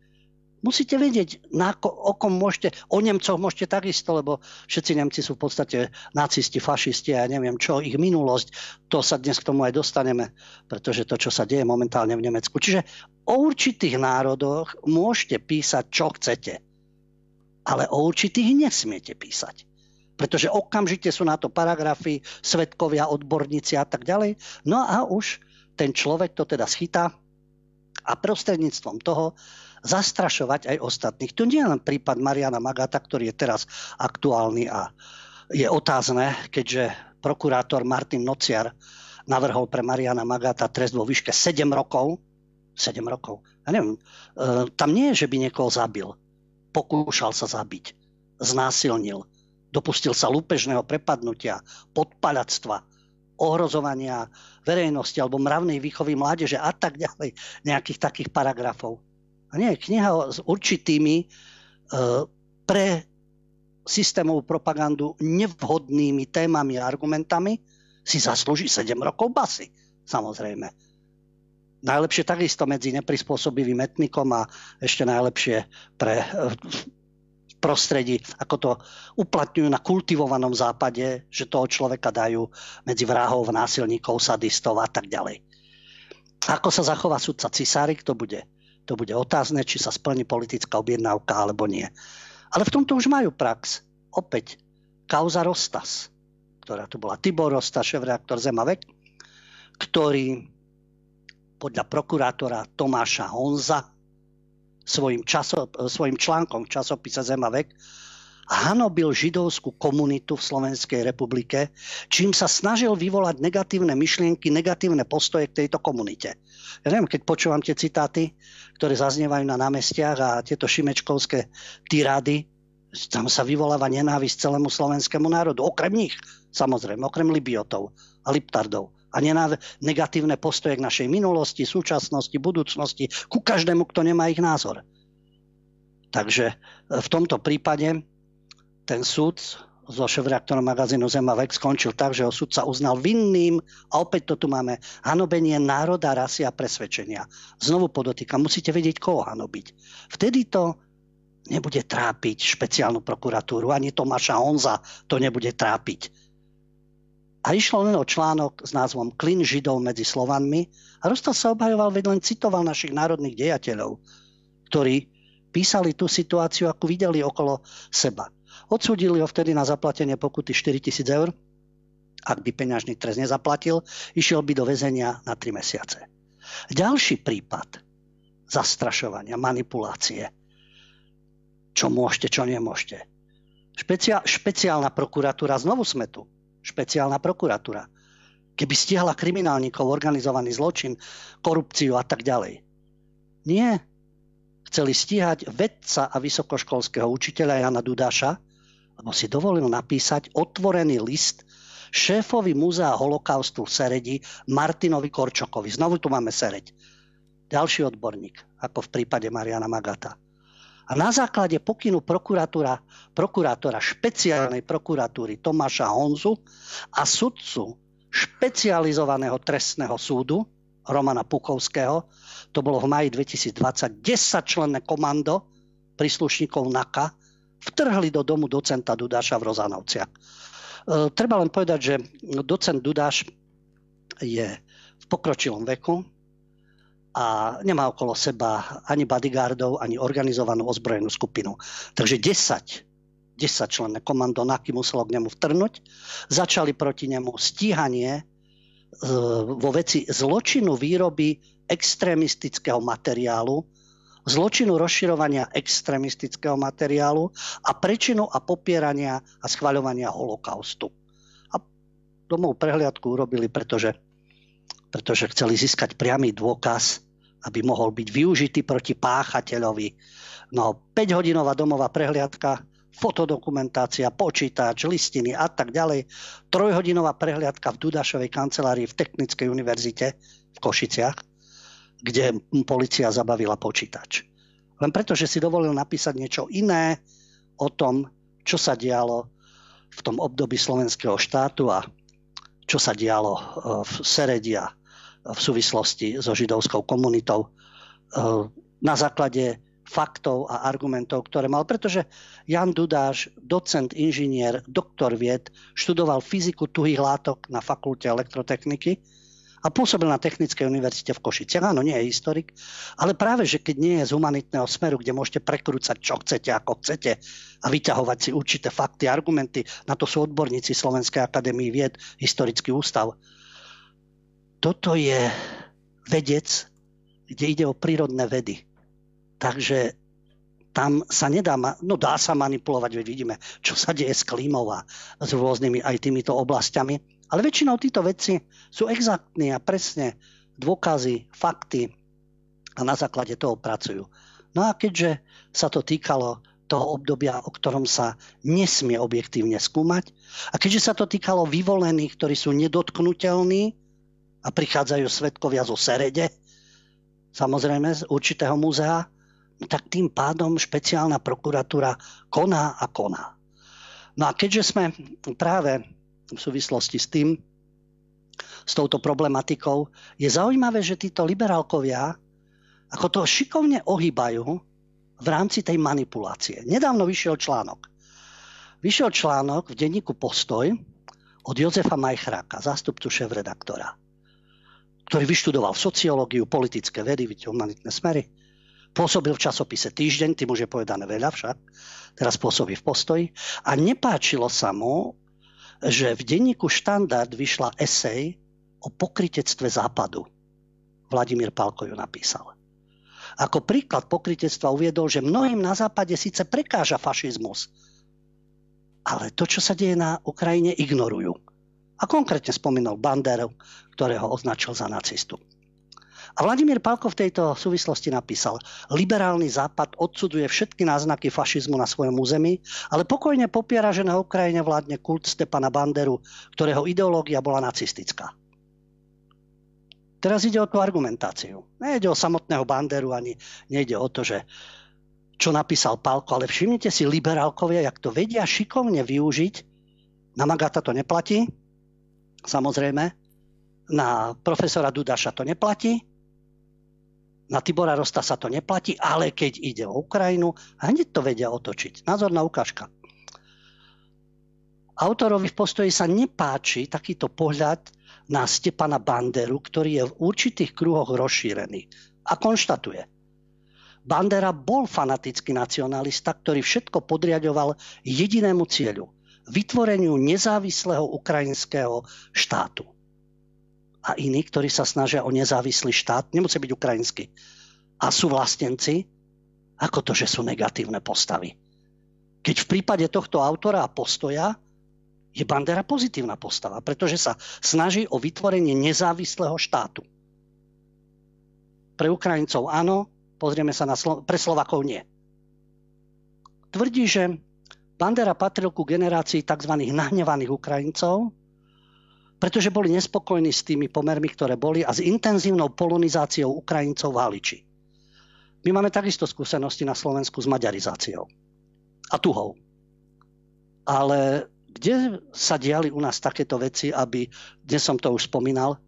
Musíte vedieť, na ko, o kom môžete, o Nemcoch môžete takisto, lebo všetci Nemci sú v podstate nacisti, fašisti a ja neviem čo, ich minulosť, to sa dnes k tomu aj dostaneme, pretože to, čo sa deje momentálne v Nemecku. Čiže o určitých národoch môžete písať, čo chcete ale o určitých nesmiete písať. Pretože okamžite sú na to paragrafy, svetkovia, odborníci a tak ďalej. No a už ten človek to teda schytá a prostredníctvom toho zastrašovať aj ostatných. Tu nie je len prípad Mariana Magata, ktorý je teraz aktuálny a je otázne, keďže prokurátor Martin Nociar navrhol pre Mariana Magata trest vo výške 7 rokov. 7 rokov. Ja neviem, e, tam nie je, že by niekoho zabil pokúšal sa zabiť, znásilnil, dopustil sa lúpežného prepadnutia, podpaľactva, ohrozovania verejnosti alebo mravnej výchovy mládeže a tak ďalej, nejakých takých paragrafov. A nie, kniha s určitými e, pre systémovú propagandu nevhodnými témami a argumentami si zaslúži 7 rokov basy, samozrejme. Najlepšie takisto medzi neprispôsobivým etnikom a ešte najlepšie pre eh, prostredí, ako to uplatňujú na kultivovanom západe, že toho človeka dajú medzi vrahov, násilníkov, sadistov a tak ďalej. Ako sa zachová sudca Cisárik, to bude, to bude otázne, či sa splní politická objednávka alebo nie. Ale v tomto už majú prax. Opäť, kauza Rostas, ktorá tu bola. Tibor Rostas, šéf-reaktor Zemavek, ktorý podľa prokurátora Tomáša Honza svojim, časo, svojim článkom v časopise Zemavek hanobil židovskú komunitu v Slovenskej republike, čím sa snažil vyvolať negatívne myšlienky, negatívne postoje k tejto komunite. Ja neviem, keď počúvam tie citáty, ktoré zaznievajú na námestiach a tieto šimečkovské tirády, tam sa vyvoláva nenávisť celému slovenskému národu. Okrem nich, samozrejme, okrem Libiotov a Liptardov a negatívne postoje k našej minulosti, súčasnosti, budúcnosti, ku každému, kto nemá ich názor. Takže e, v tomto prípade ten súd so šéf-reaktorom magazínu Zemavek skončil tak, že ho sudca uznal vinným a opäť to tu máme hanobenie národa, rasy a presvedčenia. Znovu podotýkam, musíte vedieť, koho hanobiť. Vtedy to nebude trápiť špeciálnu prokuratúru, ani Tomáša Honza to nebude trápiť a išlo len o článok s názvom Klin Židov medzi Slovanmi a Rostal sa obhajoval, veď len citoval našich národných dejateľov, ktorí písali tú situáciu, ako videli okolo seba. Odsúdili ho vtedy na zaplatenie pokuty 4 tisíc eur. Ak by peňažný trest nezaplatil, išiel by do väzenia na 3 mesiace. Ďalší prípad zastrašovania, manipulácie. Čo môžete, čo nemôžete. Špecia, špeciálna prokuratúra, znovu sme tu špeciálna prokuratúra. Keby stiahla kriminálnikov, organizovaný zločin, korupciu a tak ďalej. Nie. Chceli stíhať vedca a vysokoškolského učiteľa Jana Dudáša, lebo si dovolil napísať otvorený list šéfovi Múzea holokaustu v Seredi Martinovi Korčokovi. Znovu tu máme Sereď. Ďalší odborník, ako v prípade Mariana Magata. A na základe pokynu prokurátora, prokurátora špeciálnej prokuratúry Tomáša Honzu a sudcu špecializovaného trestného súdu Romana Pukovského, to bolo v maji 2020, 10 členné komando príslušníkov NAKA vtrhli do domu docenta Dudáša v Rozanovciach. E, treba len povedať, že docent Dudáš je v pokročilom veku, a nemá okolo seba ani bodyguardov, ani organizovanú ozbrojenú skupinu. Takže 10 10 členné komando NAKY muselo k nemu vtrnúť. Začali proti nemu stíhanie e, vo veci zločinu výroby extrémistického materiálu, zločinu rozširovania extrémistického materiálu a prečinu a popierania a schvaľovania holokaustu. A domov prehliadku urobili, pretože, pretože chceli získať priamy dôkaz aby mohol byť využitý proti páchateľovi. No, 5-hodinová domová prehliadka, fotodokumentácia, počítač, listiny a tak ďalej. Trojhodinová prehliadka v Dudašovej kancelárii v Technickej univerzite v Košiciach, kde policia zabavila počítač. Len preto, že si dovolil napísať niečo iné o tom, čo sa dialo v tom období slovenského štátu a čo sa dialo e, v Seredia v súvislosti so židovskou komunitou e, na základe faktov a argumentov, ktoré mal. Pretože Jan Dudáš, docent, inžinier, doktor vied, študoval fyziku tuhých látok na fakulte elektrotechniky a pôsobil na Technickej univerzite v Košiciach. Áno, nie je historik, ale práve, že keď nie je z humanitného smeru, kde môžete prekrúcať, čo chcete, ako chcete a vyťahovať si určité fakty, argumenty, na to sú odborníci Slovenskej akadémie vied, historický ústav. Toto je vedec, kde ide o prírodné vedy Takže tam sa nedá, no dá sa manipulovať, veď vidíme, čo sa deje s klímou a s rôznymi aj týmito oblastiami. Ale väčšinou títo veci sú exaktní a presne dôkazy, fakty a na základe toho pracujú. No a keďže sa to týkalo toho obdobia, o ktorom sa nesmie objektívne skúmať, a keďže sa to týkalo vyvolených, ktorí sú nedotknutelní a prichádzajú svetkovia zo Serede, samozrejme z určitého múzea, tak tým pádom špeciálna prokuratúra koná a koná. No a keďže sme práve v súvislosti s tým, s touto problematikou, je zaujímavé, že títo liberálkovia ako to šikovne ohýbajú v rámci tej manipulácie. Nedávno vyšiel článok. Vyšiel článok v denníku Postoj od Jozefa Majchráka, zástupcu šéf-redaktora, ktorý vyštudoval sociológiu, politické vedy, humanitné smery, Pôsobil v časopise Týždeň, tým už je povedané veľa však. Teraz pôsobí v postoji. A nepáčilo sa mu, že v denníku Štandard vyšla esej o pokritectve západu. Vladimír Palko ju napísal. Ako príklad pokritectva uviedol, že mnohým na západe síce prekáža fašizmus, ale to, čo sa deje na Ukrajine, ignorujú. A konkrétne spomínal Banderu, ktorého označil za nacistu. A Vladimír Palko v tejto súvislosti napísal, liberálny západ odsuduje všetky náznaky fašizmu na svojom území, ale pokojne popiera, že na Ukrajine vládne kult Stepana Banderu, ktorého ideológia bola nacistická. Teraz ide o tú argumentáciu. Nejde o samotného Banderu, ani nejde o to, že čo napísal Palko, ale všimnite si liberálkovia, jak to vedia šikovne využiť. Na Magata to neplatí, samozrejme. Na profesora Dudaša to neplatí, na Tibora Rosta sa to neplatí, ale keď ide o Ukrajinu, hneď to vedia otočiť. Názorná ukážka. Autorovi v postoji sa nepáči takýto pohľad na Stepana Banderu, ktorý je v určitých kruhoch rozšírený. A konštatuje. Bandera bol fanatický nacionalista, ktorý všetko podriadoval jedinému cieľu. Vytvoreniu nezávislého ukrajinského štátu a iní, ktorí sa snažia o nezávislý štát, nemusí byť ukrajinský, a sú vlastenci, ako to, že sú negatívne postavy. Keď v prípade tohto autora a postoja je Bandera pozitívna postava, pretože sa snaží o vytvorenie nezávislého štátu. Pre Ukrajincov áno, pozrieme sa na Slo- pre Slovakov nie. Tvrdí, že Bandera patril ku generácii tzv. nahnevaných Ukrajincov, pretože boli nespokojní s tými pomermi, ktoré boli a s intenzívnou polonizáciou Ukrajincov v Haliči. My máme takisto skúsenosti na Slovensku s maďarizáciou a tuhou. Ale kde sa diali u nás takéto veci, aby, dnes som to už spomínal,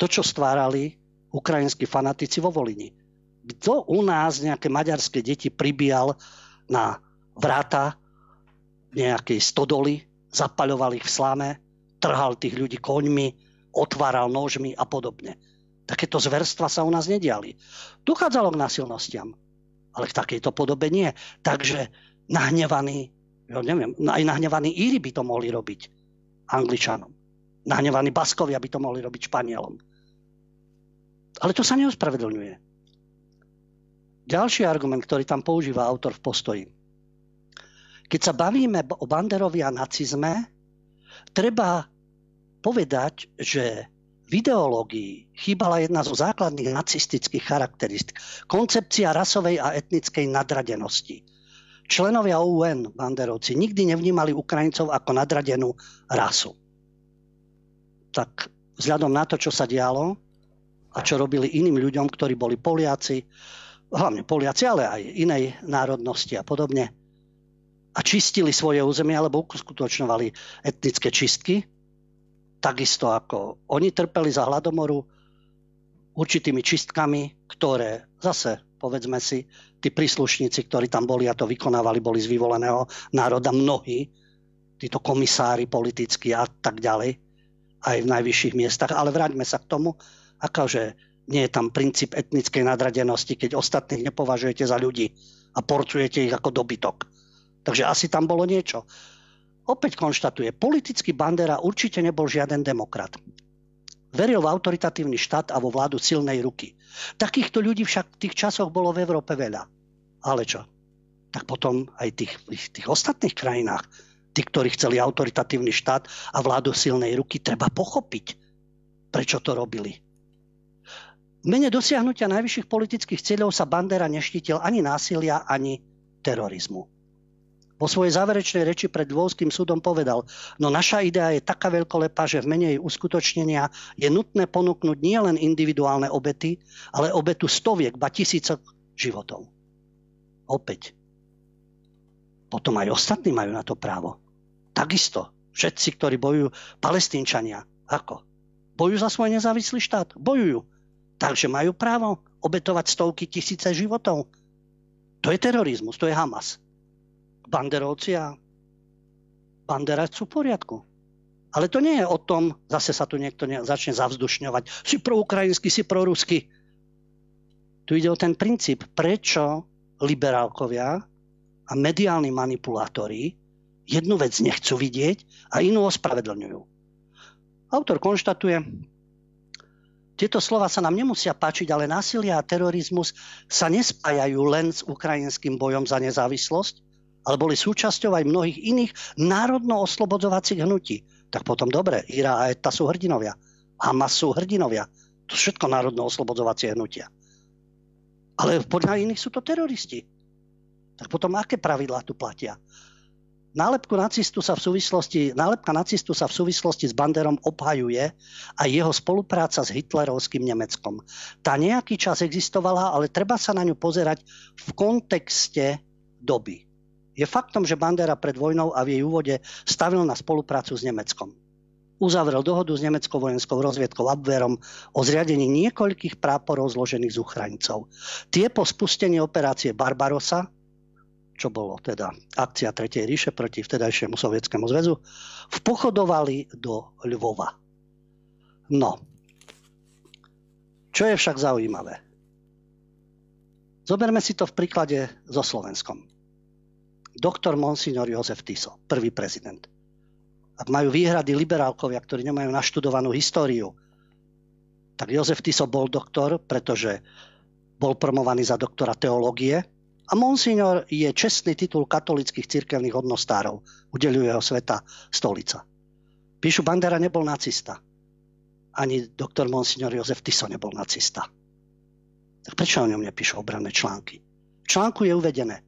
to, čo stvárali ukrajinskí fanatici vo Volini. Kto u nás nejaké maďarské deti pribíjal na vráta nejakej stodoly, zapaľoval ich v sláme trhal tých ľudí koňmi, otváral nožmi a podobne. Takéto zverstva sa u nás nediali. Dochádzalo k násilnostiam, ale k takejto podobe nie. Takže nahnevaní, ja neviem, aj nahnevaní Íri by to mohli robiť Angličanom. Nahnevaní Baskovia by to mohli robiť Španielom. Ale to sa neospravedlňuje. Ďalší argument, ktorý tam používa autor v postoji. Keď sa bavíme o Banderovi a nacizme, treba povedať, že v ideológii chýbala jedna zo základných nacistických charakteristik. Koncepcia rasovej a etnickej nadradenosti. Členovia UN, banderovci, nikdy nevnímali Ukrajincov ako nadradenú rasu. Tak vzhľadom na to, čo sa dialo a čo robili iným ľuďom, ktorí boli Poliaci, hlavne Poliaci, ale aj inej národnosti a podobne, a čistili svoje územie alebo uskutočňovali etnické čistky, takisto ako oni trpeli za hladomoru určitými čistkami, ktoré zase, povedzme si, tí príslušníci, ktorí tam boli a to vykonávali, boli z vyvoleného národa mnohí, títo komisári politickí a tak ďalej, aj v najvyšších miestach. Ale vráťme sa k tomu, akože nie je tam princíp etnickej nadradenosti, keď ostatných nepovažujete za ľudí a porcujete ich ako dobytok. Takže asi tam bolo niečo. Opäť konštatuje, politický Bandera určite nebol žiaden demokrat. Veril v autoritatívny štát a vo vládu silnej ruky. Takýchto ľudí však v tých časoch bolo v Európe veľa. Ale čo? Tak potom aj tých, v tých ostatných krajinách, tí, ktorí chceli autoritatívny štát a vládu silnej ruky, treba pochopiť, prečo to robili. V mene dosiahnutia najvyšších politických cieľov sa Bandera neštítil ani násilia, ani terorizmu. Vo svojej záverečnej reči pred Dôvským súdom povedal, no naša idea je taká veľkolepá, že v mene jej uskutočnenia je nutné ponúknuť nielen individuálne obety, ale obetu stoviek, ba tisícok životov. Opäť. Potom aj ostatní majú na to právo. Takisto. Všetci, ktorí bojujú, palestínčania. Ako? Bojujú za svoj nezávislý štát? Bojujú Takže majú právo obetovať stovky tisíce životov. To je terorizmus, to je Hamas. Banderovci a Bandera sú v poriadku. Ale to nie je o tom, zase sa tu niekto začne zavzdušňovať, si proukrajinský, si prorusky. Tu ide o ten princíp, prečo liberálkovia a mediálni manipulátori jednu vec nechcú vidieť a inú ospravedlňujú. Autor konštatuje, tieto slova sa nám nemusia páčiť, ale násilie a terorizmus sa nespájajú len s ukrajinským bojom za nezávislosť, ale boli súčasťou aj mnohých iných národno-oslobodzovacích hnutí. Tak potom dobre, Ira a ETA sú hrdinovia. Hamas sú hrdinovia. To všetko národno-oslobodzovacie hnutia. Ale podľa iných sú to teroristi. Tak potom aké pravidlá tu platia? nálepku nacistu sa v súvislosti, nálepka nacistu sa v súvislosti s Banderom obhajuje a jeho spolupráca s hitlerovským Nemeckom. Tá nejaký čas existovala, ale treba sa na ňu pozerať v kontexte doby. Je faktom, že Bandera pred vojnou a v jej úvode stavil na spoluprácu s Nemeckom. Uzavrel dohodu s nemeckou vojenskou rozviedkou Abwerom o zriadení niekoľkých práporov zložených z Ukrajincov. Tie po spustení operácie Barbarosa čo bolo teda akcia Tretej ríše proti vtedajšiemu Sovietskému zväzu, vpochodovali do Lvova. No, čo je však zaujímavé? Zoberme si to v príklade so Slovenskom. Doktor Monsignor Jozef Tiso, prvý prezident. Ak majú výhrady liberálkovia, ktorí nemajú naštudovanú históriu, tak Jozef Tiso bol doktor, pretože bol promovaný za doktora teológie a monsignor je čestný titul katolických cirkevných hodnostárov. Udeluje ho sveta stolica. Píšu, Bandera nebol nacista. Ani doktor monsignor Jozef Tiso nebol nacista. Tak prečo o ňom nepíšu obranné články? V článku je uvedené,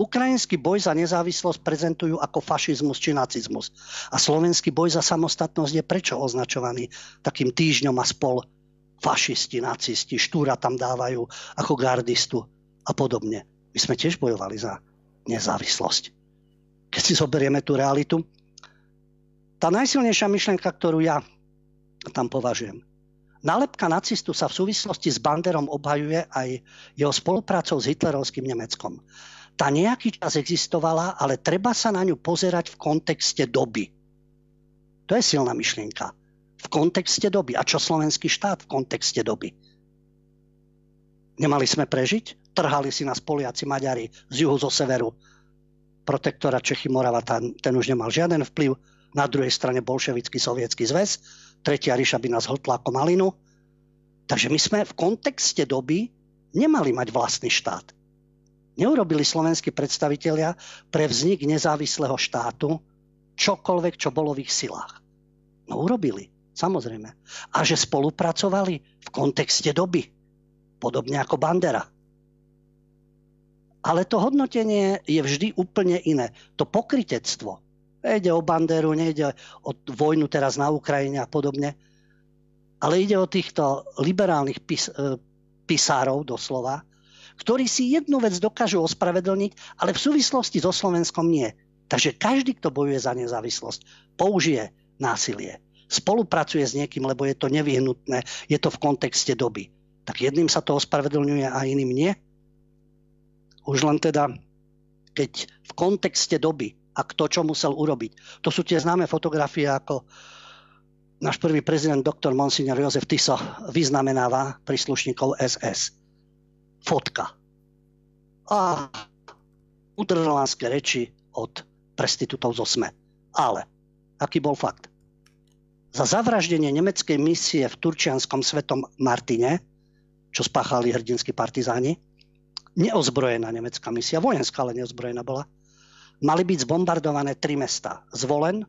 Ukrajinský boj za nezávislosť prezentujú ako fašizmus či nacizmus. A slovenský boj za samostatnosť je prečo označovaný takým týždňom a spol fašisti, nacisti, štúra tam dávajú ako gardistu a podobne. My sme tiež bojovali za nezávislosť. Keď si zoberieme tú realitu, tá najsilnejšia myšlienka, ktorú ja tam považujem. Nálepka nacistu sa v súvislosti s Banderom obhajuje aj jeho spoluprácou s hitlerovským Nemeckom. Tá nejaký čas existovala, ale treba sa na ňu pozerať v kontexte doby. To je silná myšlienka. V kontexte doby. A čo slovenský štát v kontexte doby? Nemali sme prežiť? Trhali si nás Poliaci, Maďari z juhu, zo severu. Protektora Čechy, Morava, ten, ten už nemal žiaden vplyv. Na druhej strane bolševický sovietský zväz. Tretia ríša by nás hltla ako malinu. Takže my sme v kontexte doby nemali mať vlastný štát. Neurobili slovenskí predstavitelia pre vznik nezávislého štátu čokoľvek, čo bolo v ich silách. No urobili, samozrejme. A že spolupracovali v kontexte doby podobne ako Bandera. Ale to hodnotenie je vždy úplne iné. To pokritectvo. Nejde o Banderu, nejde o vojnu teraz na Ukrajine a podobne, ale ide o týchto liberálnych pis, e, pisárov doslova, ktorí si jednu vec dokážu ospravedlniť, ale v súvislosti so Slovenskom nie. Takže každý, kto bojuje za nezávislosť, použije násilie. Spolupracuje s niekým, lebo je to nevyhnutné, je to v kontexte doby. Tak jedným sa to ospravedlňuje a iným nie? Už len teda, keď v kontexte doby a kto čo musel urobiť. To sú tie známe fotografie, ako náš prvý prezident, doktor Monsignor Jozef Tiso, vyznamenáva príslušníkov SS. Fotka. A udrlánske reči od prestitutov zo SME. Ale, aký bol fakt? Za zavraždenie nemeckej misie v Turčianskom svetom Martine, čo spáchali hrdinskí partizáni, neozbrojená nemecká misia, vojenská, ale neozbrojená bola, mali byť zbombardované tri mesta. Zvolen,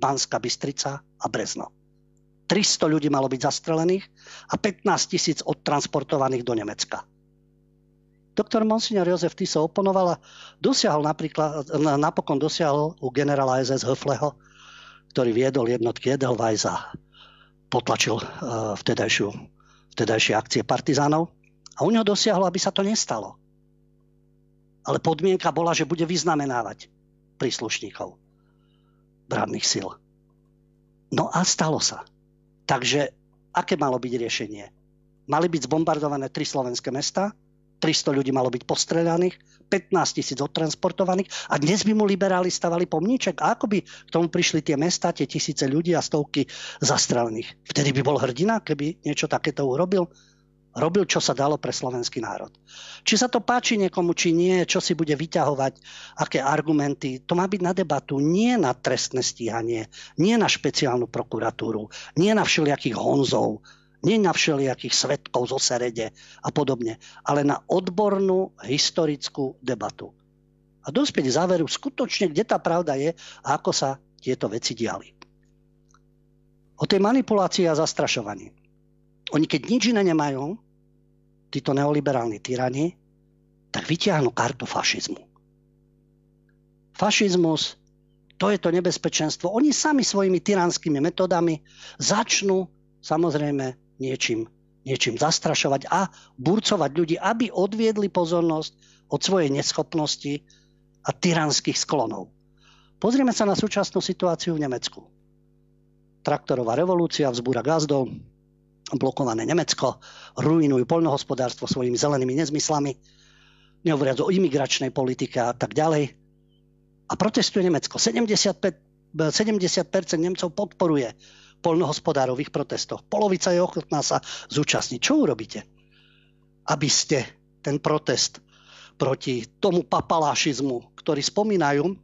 Banská Bystrica a Brezno. 300 ľudí malo byť zastrelených a 15 tisíc odtransportovaných do Nemecka. Doktor Monsignor Jozef Tiso oponoval a dosiahol napríklad, napokon dosiahol u generála SS Höfleho, ktorý viedol jednotky Edelweiss a potlačil uh, vtedajšiu, vtedajšie akcie partizánov. A u neho dosiahlo, aby sa to nestalo. Ale podmienka bola, že bude vyznamenávať príslušníkov brávnych síl. No a stalo sa. Takže aké malo byť riešenie? Mali byť zbombardované tri slovenské mesta, 300 ľudí malo byť postrelaných, 15 tisíc odtransportovaných a dnes by mu liberáli stavali pomníček. A ako by k tomu prišli tie mesta, tie tisíce ľudí a stovky zastrelených? Vtedy by bol hrdina, keby niečo takéto urobil? Robil, čo sa dalo pre slovenský národ. Či sa to páči niekomu, či nie, čo si bude vyťahovať, aké argumenty, to má byť na debatu, nie na trestné stíhanie, nie na špeciálnu prokuratúru, nie na všelijakých honzov, nie na všelijakých svetkov zo Serede a podobne, ale na odbornú historickú debatu. A dospieť k záveru skutočne, kde tá pravda je a ako sa tieto veci diali. O tej manipulácii a zastrašovaní. Oni keď nič iné nemajú, títo neoliberálni tyrani, tak vytiahnu kartu fašizmu. Fašizmus, to je to nebezpečenstvo. Oni sami svojimi tyranskými metodami začnú samozrejme niečím, niečím zastrašovať a burcovať ľudí, aby odviedli pozornosť od svojej neschopnosti a tyranských sklonov. Pozrieme sa na súčasnú situáciu v Nemecku. Traktorová revolúcia vzbúra gazdov, blokované Nemecko, ruinujú poľnohospodárstvo svojimi zelenými nezmyslami, nehovoriac o imigračnej politike a tak ďalej. A protestuje Nemecko. 75, 70% Nemcov podporuje polnohospodárov v ich protestoch. Polovica je ochotná sa zúčastniť. Čo urobíte? Aby ste ten protest proti tomu papalášizmu, ktorý spomínajú,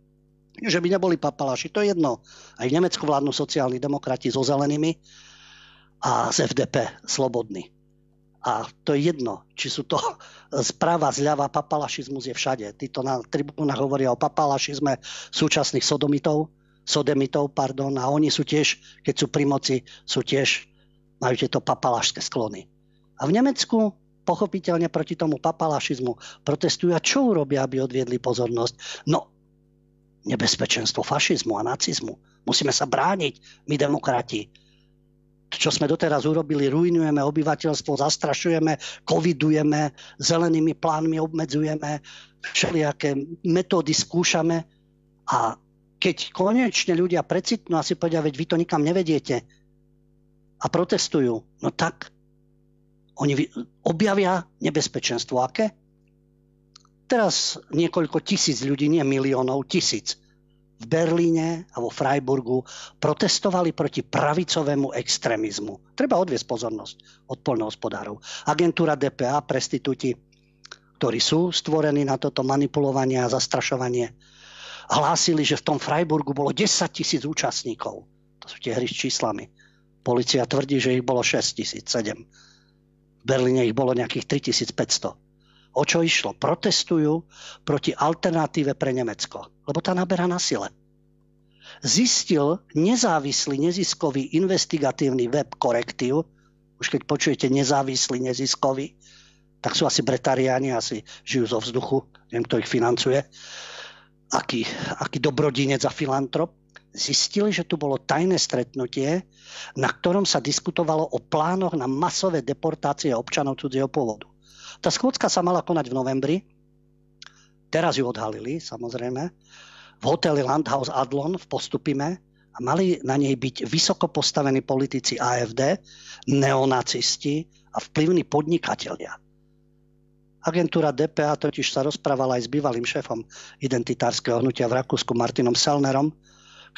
že by neboli papaláši, to je jedno. Aj v Nemecku vládnu sociálni demokrati so zelenými a z FDP slobodní. A to je jedno, či sú to správa, zľava, papalašizmus je všade. Títo na tribúnach hovoria o papalašizme súčasných sodomitov, sodemitov, pardon, a oni sú tiež, keď sú pri moci, sú tiež, majú tieto papalašské sklony. A v Nemecku pochopiteľne proti tomu papalašizmu protestujú a čo urobia, aby odviedli pozornosť? No, nebezpečenstvo fašizmu a nacizmu. Musíme sa brániť, my demokrati. Čo sme doteraz urobili, ruinujeme obyvateľstvo, zastrašujeme, covidujeme, zelenými plánmi obmedzujeme, všelijaké metódy skúšame a keď konečne ľudia precitnú a si povedia, veď vy to nikam nevediete a protestujú, no tak oni objavia nebezpečenstvo. Aké? Teraz niekoľko tisíc ľudí, nie miliónov, tisíc v Berlíne a vo Freiburgu protestovali proti pravicovému extrémizmu. Treba odviesť pozornosť od poľnohospodárov. Agentúra DPA, prestitúti, ktorí sú stvorení na toto manipulovanie a zastrašovanie, hlásili, že v tom Freiburgu bolo 10 tisíc účastníkov. To sú tie hry s číslami. Polícia tvrdí, že ich bolo 6 tisíc, 7. V Berlíne ich bolo nejakých 3500. O čo išlo? Protestujú proti alternatíve pre Nemecko, lebo tá naberá na sile. Zistil nezávislý neziskový investigatívny web korektív, už keď počujete nezávislý neziskový, tak sú asi bretariáni, asi žijú zo vzduchu, neviem, kto ich financuje, aký, aký dobrodinec a filantrop, zistili, že tu bolo tajné stretnutie, na ktorom sa diskutovalo o plánoch na masové deportácie občanov cudzieho pôvodu. Tá schôdzka sa mala konať v novembri, teraz ju odhalili, samozrejme, v hoteli Landhaus Adlon v Postupime a mali na nej byť vysoko postavení politici AFD, neonacisti a vplyvní podnikatelia. Agentúra DPA totiž sa rozprávala aj s bývalým šéfom identitárskeho hnutia v Rakúsku Martinom Selnerom,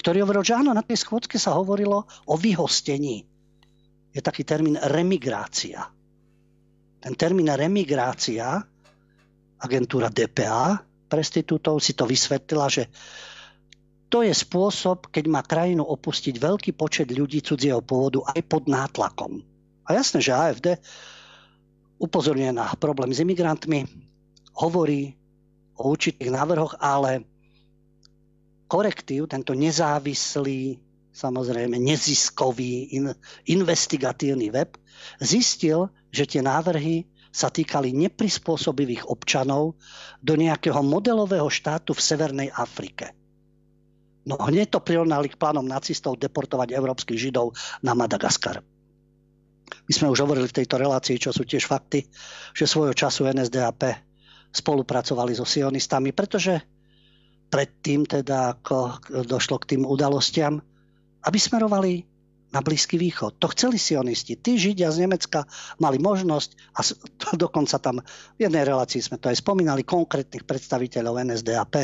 ktorý hovoril, že áno, na tej schôdzke sa hovorilo o vyhostení. Je taký termín remigrácia. Ten termín remigrácia, agentúra DPA prestitútov si to vysvetlila, že to je spôsob, keď má krajinu opustiť veľký počet ľudí cudzieho pôvodu aj pod nátlakom. A jasné, že AFD upozorňuje na problém s imigrantmi, hovorí o určitých návrhoch, ale korektív, tento nezávislý, samozrejme neziskový, in, investigatívny web, zistil, že tie návrhy sa týkali neprispôsobivých občanov do nejakého modelového štátu v Severnej Afrike. No hneď to prirovnali k plánom nacistov deportovať európskych židov na Madagaskar. My sme už hovorili v tejto relácii, čo sú tiež fakty, že svojho času NSDAP spolupracovali so sionistami, pretože predtým teda, ako došlo k tým udalostiam, aby smerovali na Blízky východ. To chceli sionisti. Tí Židia z Nemecka mali možnosť, a dokonca tam v jednej relácii sme to aj spomínali, konkrétnych predstaviteľov NSDAP,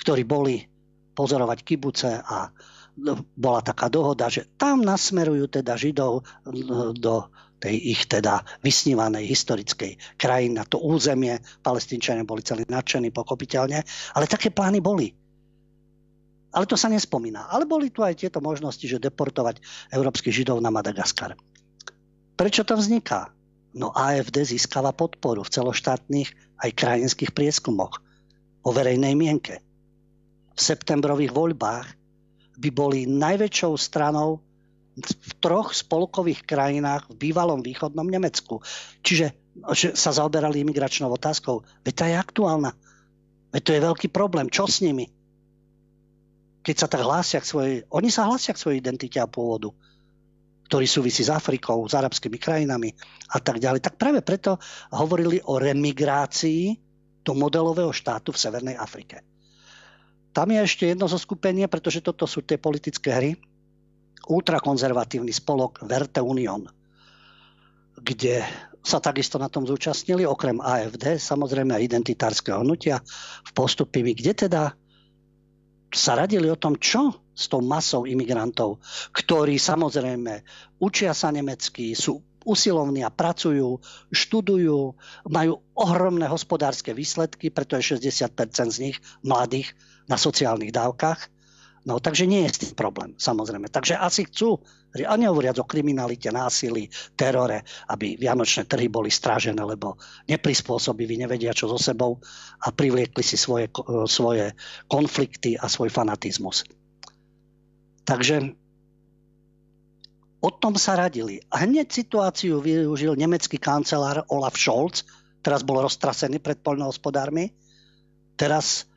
ktorí boli pozorovať kibuce a bola taká dohoda, že tam nasmerujú teda Židov do tej ich teda vysnívanej historickej krajiny na to územie. Palestínčania boli celí nadšení, pochopiteľne, ale také plány boli. Ale to sa nespomína. Ale boli tu aj tieto možnosti, že deportovať európskych židov na Madagaskar. Prečo to vzniká? No AFD získava podporu v celoštátnych aj krajinských prieskumoch o verejnej mienke. V septembrových voľbách by boli najväčšou stranou v troch spolkových krajinách v bývalom východnom Nemecku. Čiže že sa zaoberali imigračnou otázkou. Veď tá je aktuálna. Veď to je veľký problém. Čo s nimi? Keď sa tak hlásia k svojej... Oni sa hlásia k svojej identite a pôvodu ktorý súvisí s Afrikou, s arabskými krajinami a tak ďalej. Tak práve preto hovorili o remigrácii do modelového štátu v Severnej Afrike. Tam je ešte jedno zo skupenie, pretože toto sú tie politické hry. Ultrakonzervatívny spolok Verte Union, kde sa takisto na tom zúčastnili, okrem AFD, samozrejme aj identitárskeho hnutia v postupy, kde teda sa radili o tom, čo s tou masou imigrantov, ktorí samozrejme učia sa nemecky, sú usilovní a pracujú, študujú, majú ohromné hospodárske výsledky, preto je 60% z nich mladých na sociálnych dávkach. No takže nie je problém, samozrejme. Takže asi chcú, a nehovoriac o kriminalite, násilí, terore, aby vianočné trhy boli strážené, lebo neprispôsobiví, nevedia čo so sebou a privliekli si svoje, svoje konflikty a svoj fanatizmus. Takže o tom sa radili. A hneď situáciu využil nemecký kancelár Olaf Scholz, teraz bol roztrasený pred poľnohospodármi, teraz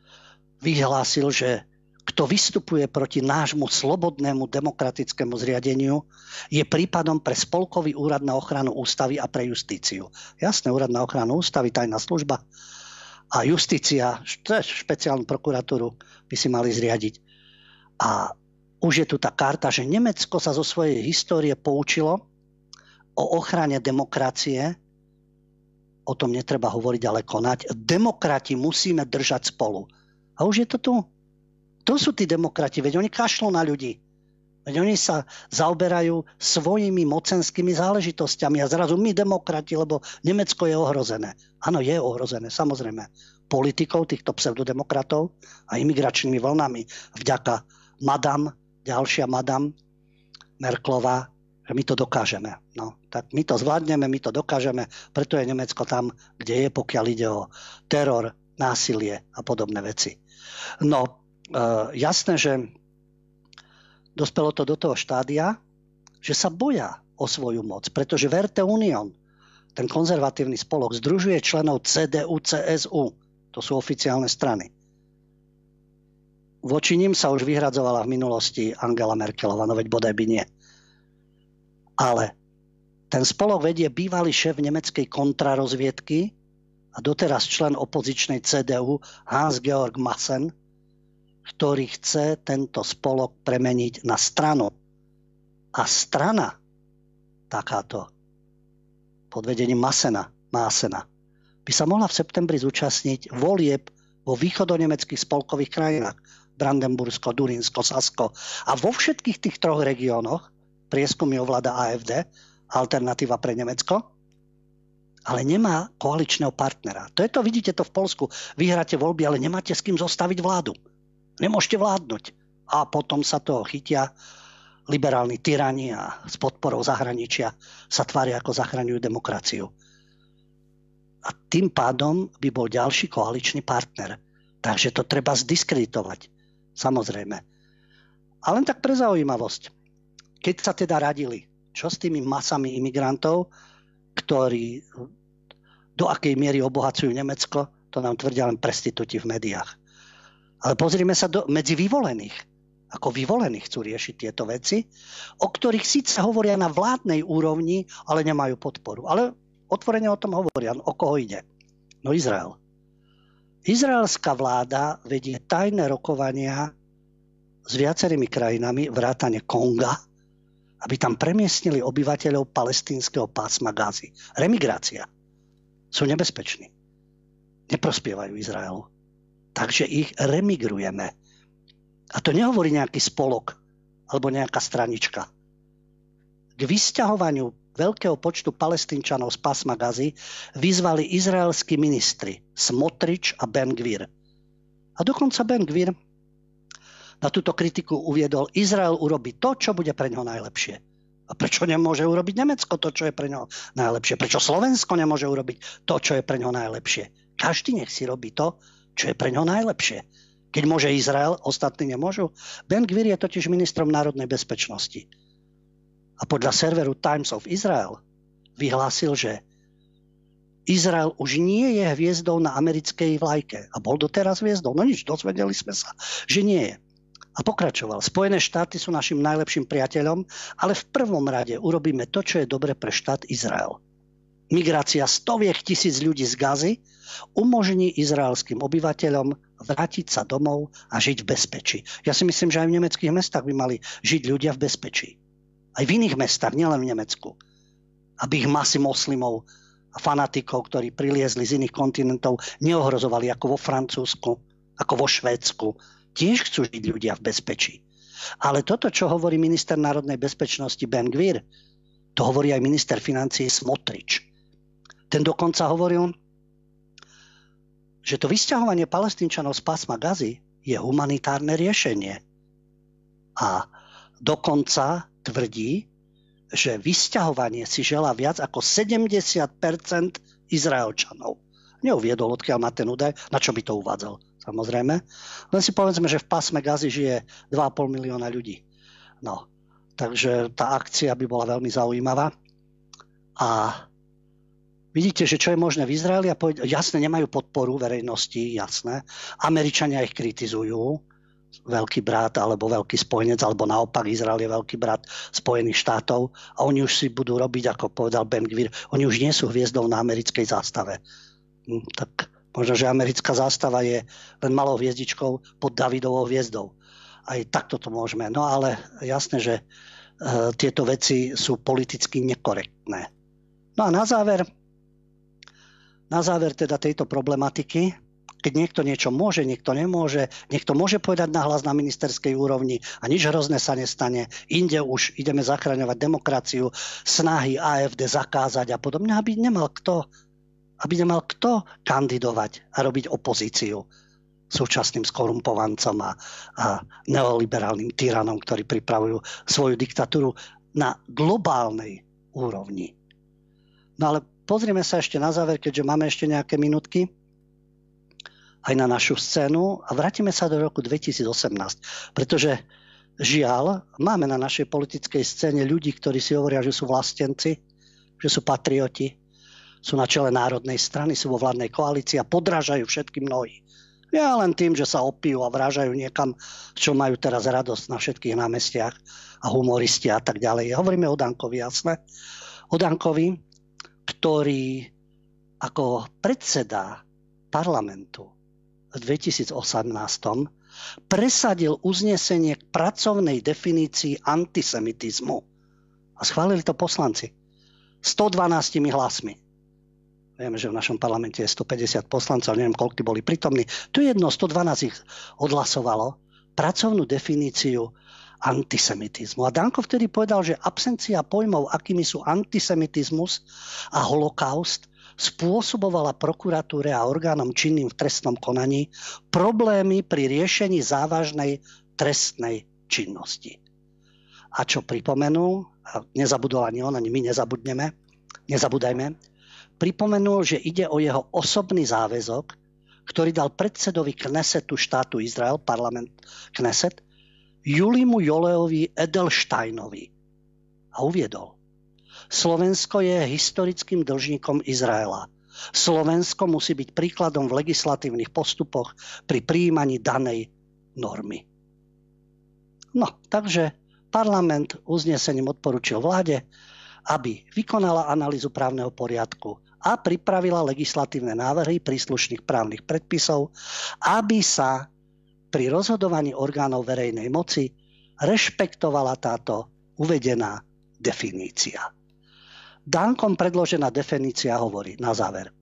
vyhlásil, že kto vystupuje proti nášmu slobodnému demokratickému zriadeniu, je prípadom pre Spolkový úrad na ochranu ústavy a pre justíciu. Jasné, úrad na ochranu ústavy, tajná služba a justícia, špeciálnu prokuratúru by si mali zriadiť. A už je tu tá karta, že Nemecko sa zo svojej histórie poučilo o ochrane demokracie, o tom netreba hovoriť, ale konať. Demokrati musíme držať spolu a už je to tu. To sú tí demokrati, veď oni kašľú na ľudí. Veď oni sa zaoberajú svojimi mocenskými záležitosťami a zrazu my demokrati, lebo Nemecko je ohrozené. Áno, je ohrozené, samozrejme. Politikou týchto pseudodemokratov a imigračnými vlnami. Vďaka madam, ďalšia madam Merklová, že my to dokážeme. No, tak my to zvládneme, my to dokážeme, preto je Nemecko tam, kde je, pokiaľ ide o teror, násilie a podobné veci. No, e, jasné, že dospelo to do toho štádia, že sa boja o svoju moc, pretože Verte Union, ten konzervatívny spolok, združuje členov CDU, CSU, to sú oficiálne strany. Voči ním sa už vyhradzovala v minulosti Angela Merkelová, no veď bodaj by nie. Ale ten spolok vedie bývalý šéf nemeckej kontrarozviedky a doteraz člen opozičnej CDU Hans-Georg Massen, ktorý chce tento spolok premeniť na stranu. A strana takáto pod vedením Masena, Masena by sa mohla v septembri zúčastniť volieb vo východonemeckých spolkových krajinách. Brandenbursko, Durinsko, Sasko. A vo všetkých tých troch regiónoch prieskumy ovláda AFD, alternatíva pre Nemecko, ale nemá koaličného partnera. To je to, vidíte to v Polsku. Vyhráte voľby, ale nemáte s kým zostaviť vládu. Nemôžete vládnuť. A potom sa toho chytia liberálni tyrani a s podporou zahraničia sa tvária ako zachraňujú demokraciu. A tým pádom by bol ďalší koaličný partner. Takže to treba zdiskreditovať. Samozrejme. A len tak pre zaujímavosť. Keď sa teda radili, čo s tými masami imigrantov, ktorí do akej miery obohacujú Nemecko, to nám tvrdia len prestitúti v médiách. Ale pozrime sa do, medzi vyvolených. Ako vyvolení chcú riešiť tieto veci, o ktorých síce hovoria na vládnej úrovni, ale nemajú podporu. Ale otvorene o tom hovoria. O koho ide? No Izrael. Izraelská vláda vedie tajné rokovania s viacerými krajinami, vrátane Konga, aby tam premiestnili obyvateľov palestínskeho pásma Gázy. Remigrácia. Sú nebezpeční. Neprospievajú Izraelu. Takže ich remigrujeme. A to nehovorí nejaký spolok alebo nejaká stranička. K vysťahovaniu veľkého počtu palestínčanov z pásma Gazy vyzvali izraelskí ministri Smotrič a Ben Gvir. A dokonca Ben Gvir na túto kritiku uviedol, Izrael urobí to, čo bude pre ňoho najlepšie. A prečo nemôže urobiť Nemecko to, čo je pre ňoho najlepšie? Prečo Slovensko nemôže urobiť to, čo je pre ňoho najlepšie? Každý nech si robí to, čo je pre ňoho najlepšie. Keď môže Izrael, ostatní nemôžu. Ben Gvir je totiž ministrom národnej bezpečnosti a podľa serveru Times of Israel vyhlásil, že Izrael už nie je hviezdou na americkej vlajke. A bol doteraz hviezdou. No nič, dozvedeli sme sa, že nie je. A pokračoval. Spojené štáty sú našim najlepším priateľom, ale v prvom rade urobíme to, čo je dobre pre štát Izrael. Migrácia stoviek tisíc ľudí z Gazy umožní izraelským obyvateľom vrátiť sa domov a žiť v bezpečí. Ja si myslím, že aj v nemeckých mestách by mali žiť ľudia v bezpečí. Aj v iných mestách, nielen v Nemecku. Aby ich masy moslimov a fanatikov, ktorí priliezli z iných kontinentov, neohrozovali ako vo Francúzsku, ako vo Švédsku. Tiež chcú žiť ľudia v bezpečí. Ale toto, čo hovorí minister národnej bezpečnosti Ben Gvir, to hovorí aj minister financií Smotrič. Ten dokonca hovoril, že to vysťahovanie palestínčanov z pásma Gazy je humanitárne riešenie. A dokonca tvrdí, že vysťahovanie si želá viac ako 70% Izraelčanov. Neuviedol, odkiaľ má ten údaj, na čo by to uvádzal, samozrejme. Len si povedzme, že v pásme Gazy žije 2,5 milióna ľudí. No, takže tá akcia by bola veľmi zaujímavá. A vidíte, že čo je možné v Izraeli a povedať, jasne nemajú podporu verejnosti, jasné. Američania ich kritizujú, veľký brat alebo veľký spojenec, alebo naopak Izrael je veľký brat Spojených štátov a oni už si budú robiť, ako povedal Ben Gvir, oni už nie sú hviezdou na americkej zástave. Hm, tak možno, že americká zástava je len malou hviezdičkou pod Davidovou hviezdou. Aj takto to môžeme. No ale jasné, že e, tieto veci sú politicky nekorektné. No a na záver, na záver teda tejto problematiky keď niekto niečo môže, niekto nemôže, niekto môže povedať nahlas na ministerskej úrovni a nič hrozné sa nestane. Inde už ideme zachraňovať demokraciu, snahy AFD zakázať a podobne, aby nemal kto, aby nemal kto kandidovať a robiť opozíciu súčasným skorumpovancom a, a neoliberálnym tyranom, ktorí pripravujú svoju diktatúru na globálnej úrovni. No ale pozrieme sa ešte na záver, keďže máme ešte nejaké minutky aj na našu scénu a vrátime sa do roku 2018, pretože žiaľ, máme na našej politickej scéne ľudí, ktorí si hovoria, že sú vlastenci, že sú patrioti, sú na čele národnej strany, sú vo vládnej koalícii a podrážajú všetky mnohí. Ja len tým, že sa opijú a vrážajú niekam, čo majú teraz radosť na všetkých námestiach a humoristi a tak ďalej. Hovoríme o Dankovi, jasné. O Dankovi, ktorý ako predseda parlamentu v 2018 presadil uznesenie k pracovnej definícii antisemitizmu. A schválili to poslanci. 112 hlasmi. Vieme, že v našom parlamente je 150 poslancov, neviem, koľko boli prítomní. Tu jedno 112 ich odhlasovalo pracovnú definíciu antisemitizmu. A Danko vtedy povedal, že absencia pojmov, akými sú antisemitizmus a holokaust, spôsobovala prokuratúre a orgánom činným v trestnom konaní problémy pri riešení závažnej trestnej činnosti. A čo pripomenul, a nezabudol ani on, ani my nezabudneme, nezabudajme, pripomenul, že ide o jeho osobný záväzok, ktorý dal predsedovi Knesetu štátu Izrael, parlament Kneset, Julimu Joleovi Edelsteinovi. A uviedol, Slovensko je historickým dlžníkom Izraela. Slovensko musí byť príkladom v legislatívnych postupoch pri príjmaní danej normy. No, takže parlament uznesením odporučil vláde, aby vykonala analýzu právneho poriadku a pripravila legislatívne návrhy príslušných právnych predpisov, aby sa pri rozhodovaní orgánov verejnej moci rešpektovala táto uvedená definícia. Dankom predložená definícia hovorí na záver.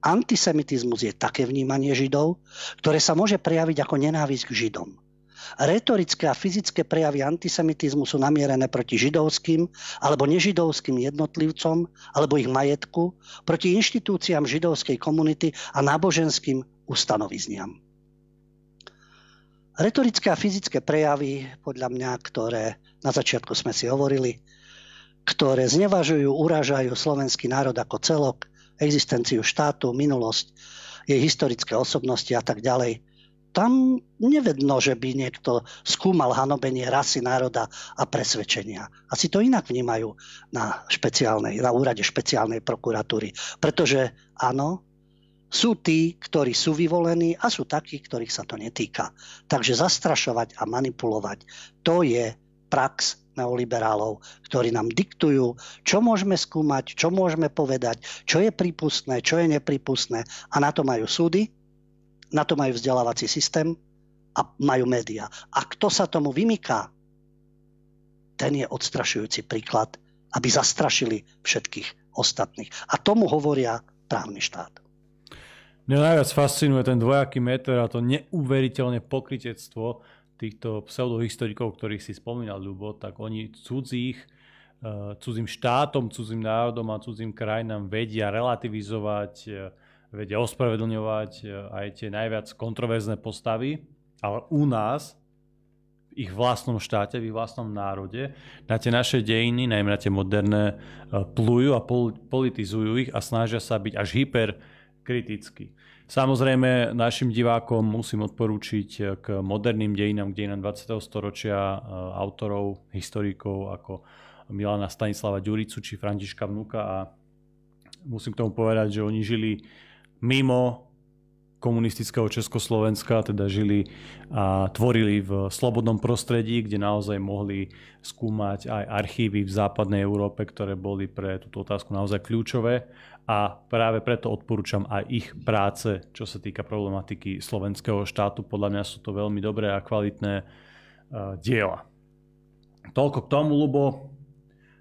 Antisemitizmus je také vnímanie Židov, ktoré sa môže prejaviť ako nenávisť k Židom. Retorické a fyzické prejavy antisemitizmu sú namierené proti židovským alebo nežidovským jednotlivcom alebo ich majetku, proti inštitúciám židovskej komunity a náboženským ustanovizniam. Retorické a fyzické prejavy, podľa mňa, ktoré na začiatku sme si hovorili, ktoré znevažujú, urážajú slovenský národ ako celok, existenciu štátu, minulosť, jej historické osobnosti a tak ďalej. Tam nevedno, že by niekto skúmal hanobenie rasy národa a presvedčenia. Asi to inak vnímajú na, špeciálnej, na úrade špeciálnej prokuratúry. Pretože áno, sú tí, ktorí sú vyvolení a sú takí, ktorých sa to netýka. Takže zastrašovať a manipulovať, to je prax neoliberálov, ktorí nám diktujú, čo môžeme skúmať, čo môžeme povedať, čo je prípustné, čo je nepripustné. A na to majú súdy, na to majú vzdelávací systém a majú médiá. A kto sa tomu vymyká, ten je odstrašujúci príklad, aby zastrašili všetkých ostatných. A tomu hovoria právny štát. Mňa najviac fascinuje ten dvojaký meter a to neuveriteľné pokritectvo, týchto pseudohistorikov, ktorých si spomínal, Ľubo, tak oni cudzích, eh, cudzím štátom, cudzím národom a cudzím krajinám vedia relativizovať, eh, vedia ospravedlňovať eh, aj tie najviac kontroverzné postavy, ale u nás, v ich vlastnom štáte, v ich vlastnom národe, na tie naše dejiny, najmä na tie moderné, plujú a politizujú ich a snažia sa byť až hyperkritickí. Samozrejme, našim divákom musím odporúčiť k moderným dejinám, dejinám 20. storočia autorov, historikov ako Milana Stanislava Ďuricu či Františka Vnuka a musím k tomu povedať, že oni žili mimo komunistického Československa, teda žili a tvorili v slobodnom prostredí, kde naozaj mohli skúmať aj archívy v západnej Európe, ktoré boli pre túto otázku naozaj kľúčové a práve preto odporúčam aj ich práce, čo sa týka problematiky slovenského štátu. Podľa mňa sú to veľmi dobré a kvalitné uh, diela. Toľko k tomu, Lubo.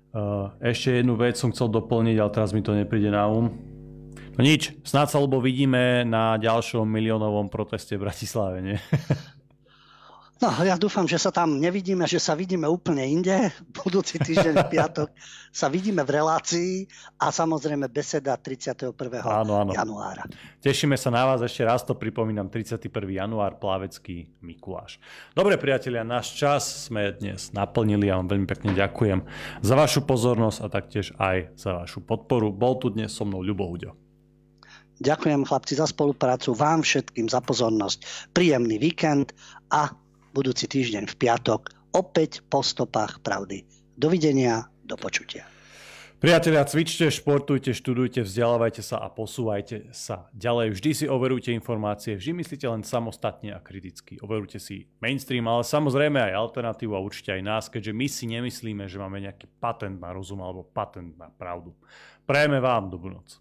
Uh, ešte jednu vec som chcel doplniť, ale teraz mi to nepríde na um. No nič, snáď sa, Lubo, vidíme na ďalšom miliónovom proteste v Bratislave, nie? No, ja dúfam, že sa tam nevidíme, že sa vidíme úplne inde. Budúci týždeň v piatok sa vidíme v relácii a samozrejme beseda 31. Áno, áno. januára. Tešíme sa na vás, ešte raz to pripomínam, 31. január, Plávecký Mikuláš. Dobre priatelia, náš čas sme dnes naplnili a vám veľmi pekne ďakujem za vašu pozornosť a taktiež aj za vašu podporu. Bol tu dnes so mnou Ľubo Uďo. Ďakujem chlapci za spoluprácu, vám všetkým za pozornosť. Príjemný víkend a budúci týždeň v piatok opäť po stopách pravdy. Dovidenia, do počutia. Priatelia, cvičte, športujte, študujte, vzdelávajte sa a posúvajte sa ďalej. Vždy si overujte informácie, vždy myslíte len samostatne a kriticky. Overujte si mainstream, ale samozrejme aj alternatívu a určite aj nás, keďže my si nemyslíme, že máme nejaký patent na rozum alebo patent na pravdu. Prajeme vám dobrú noc.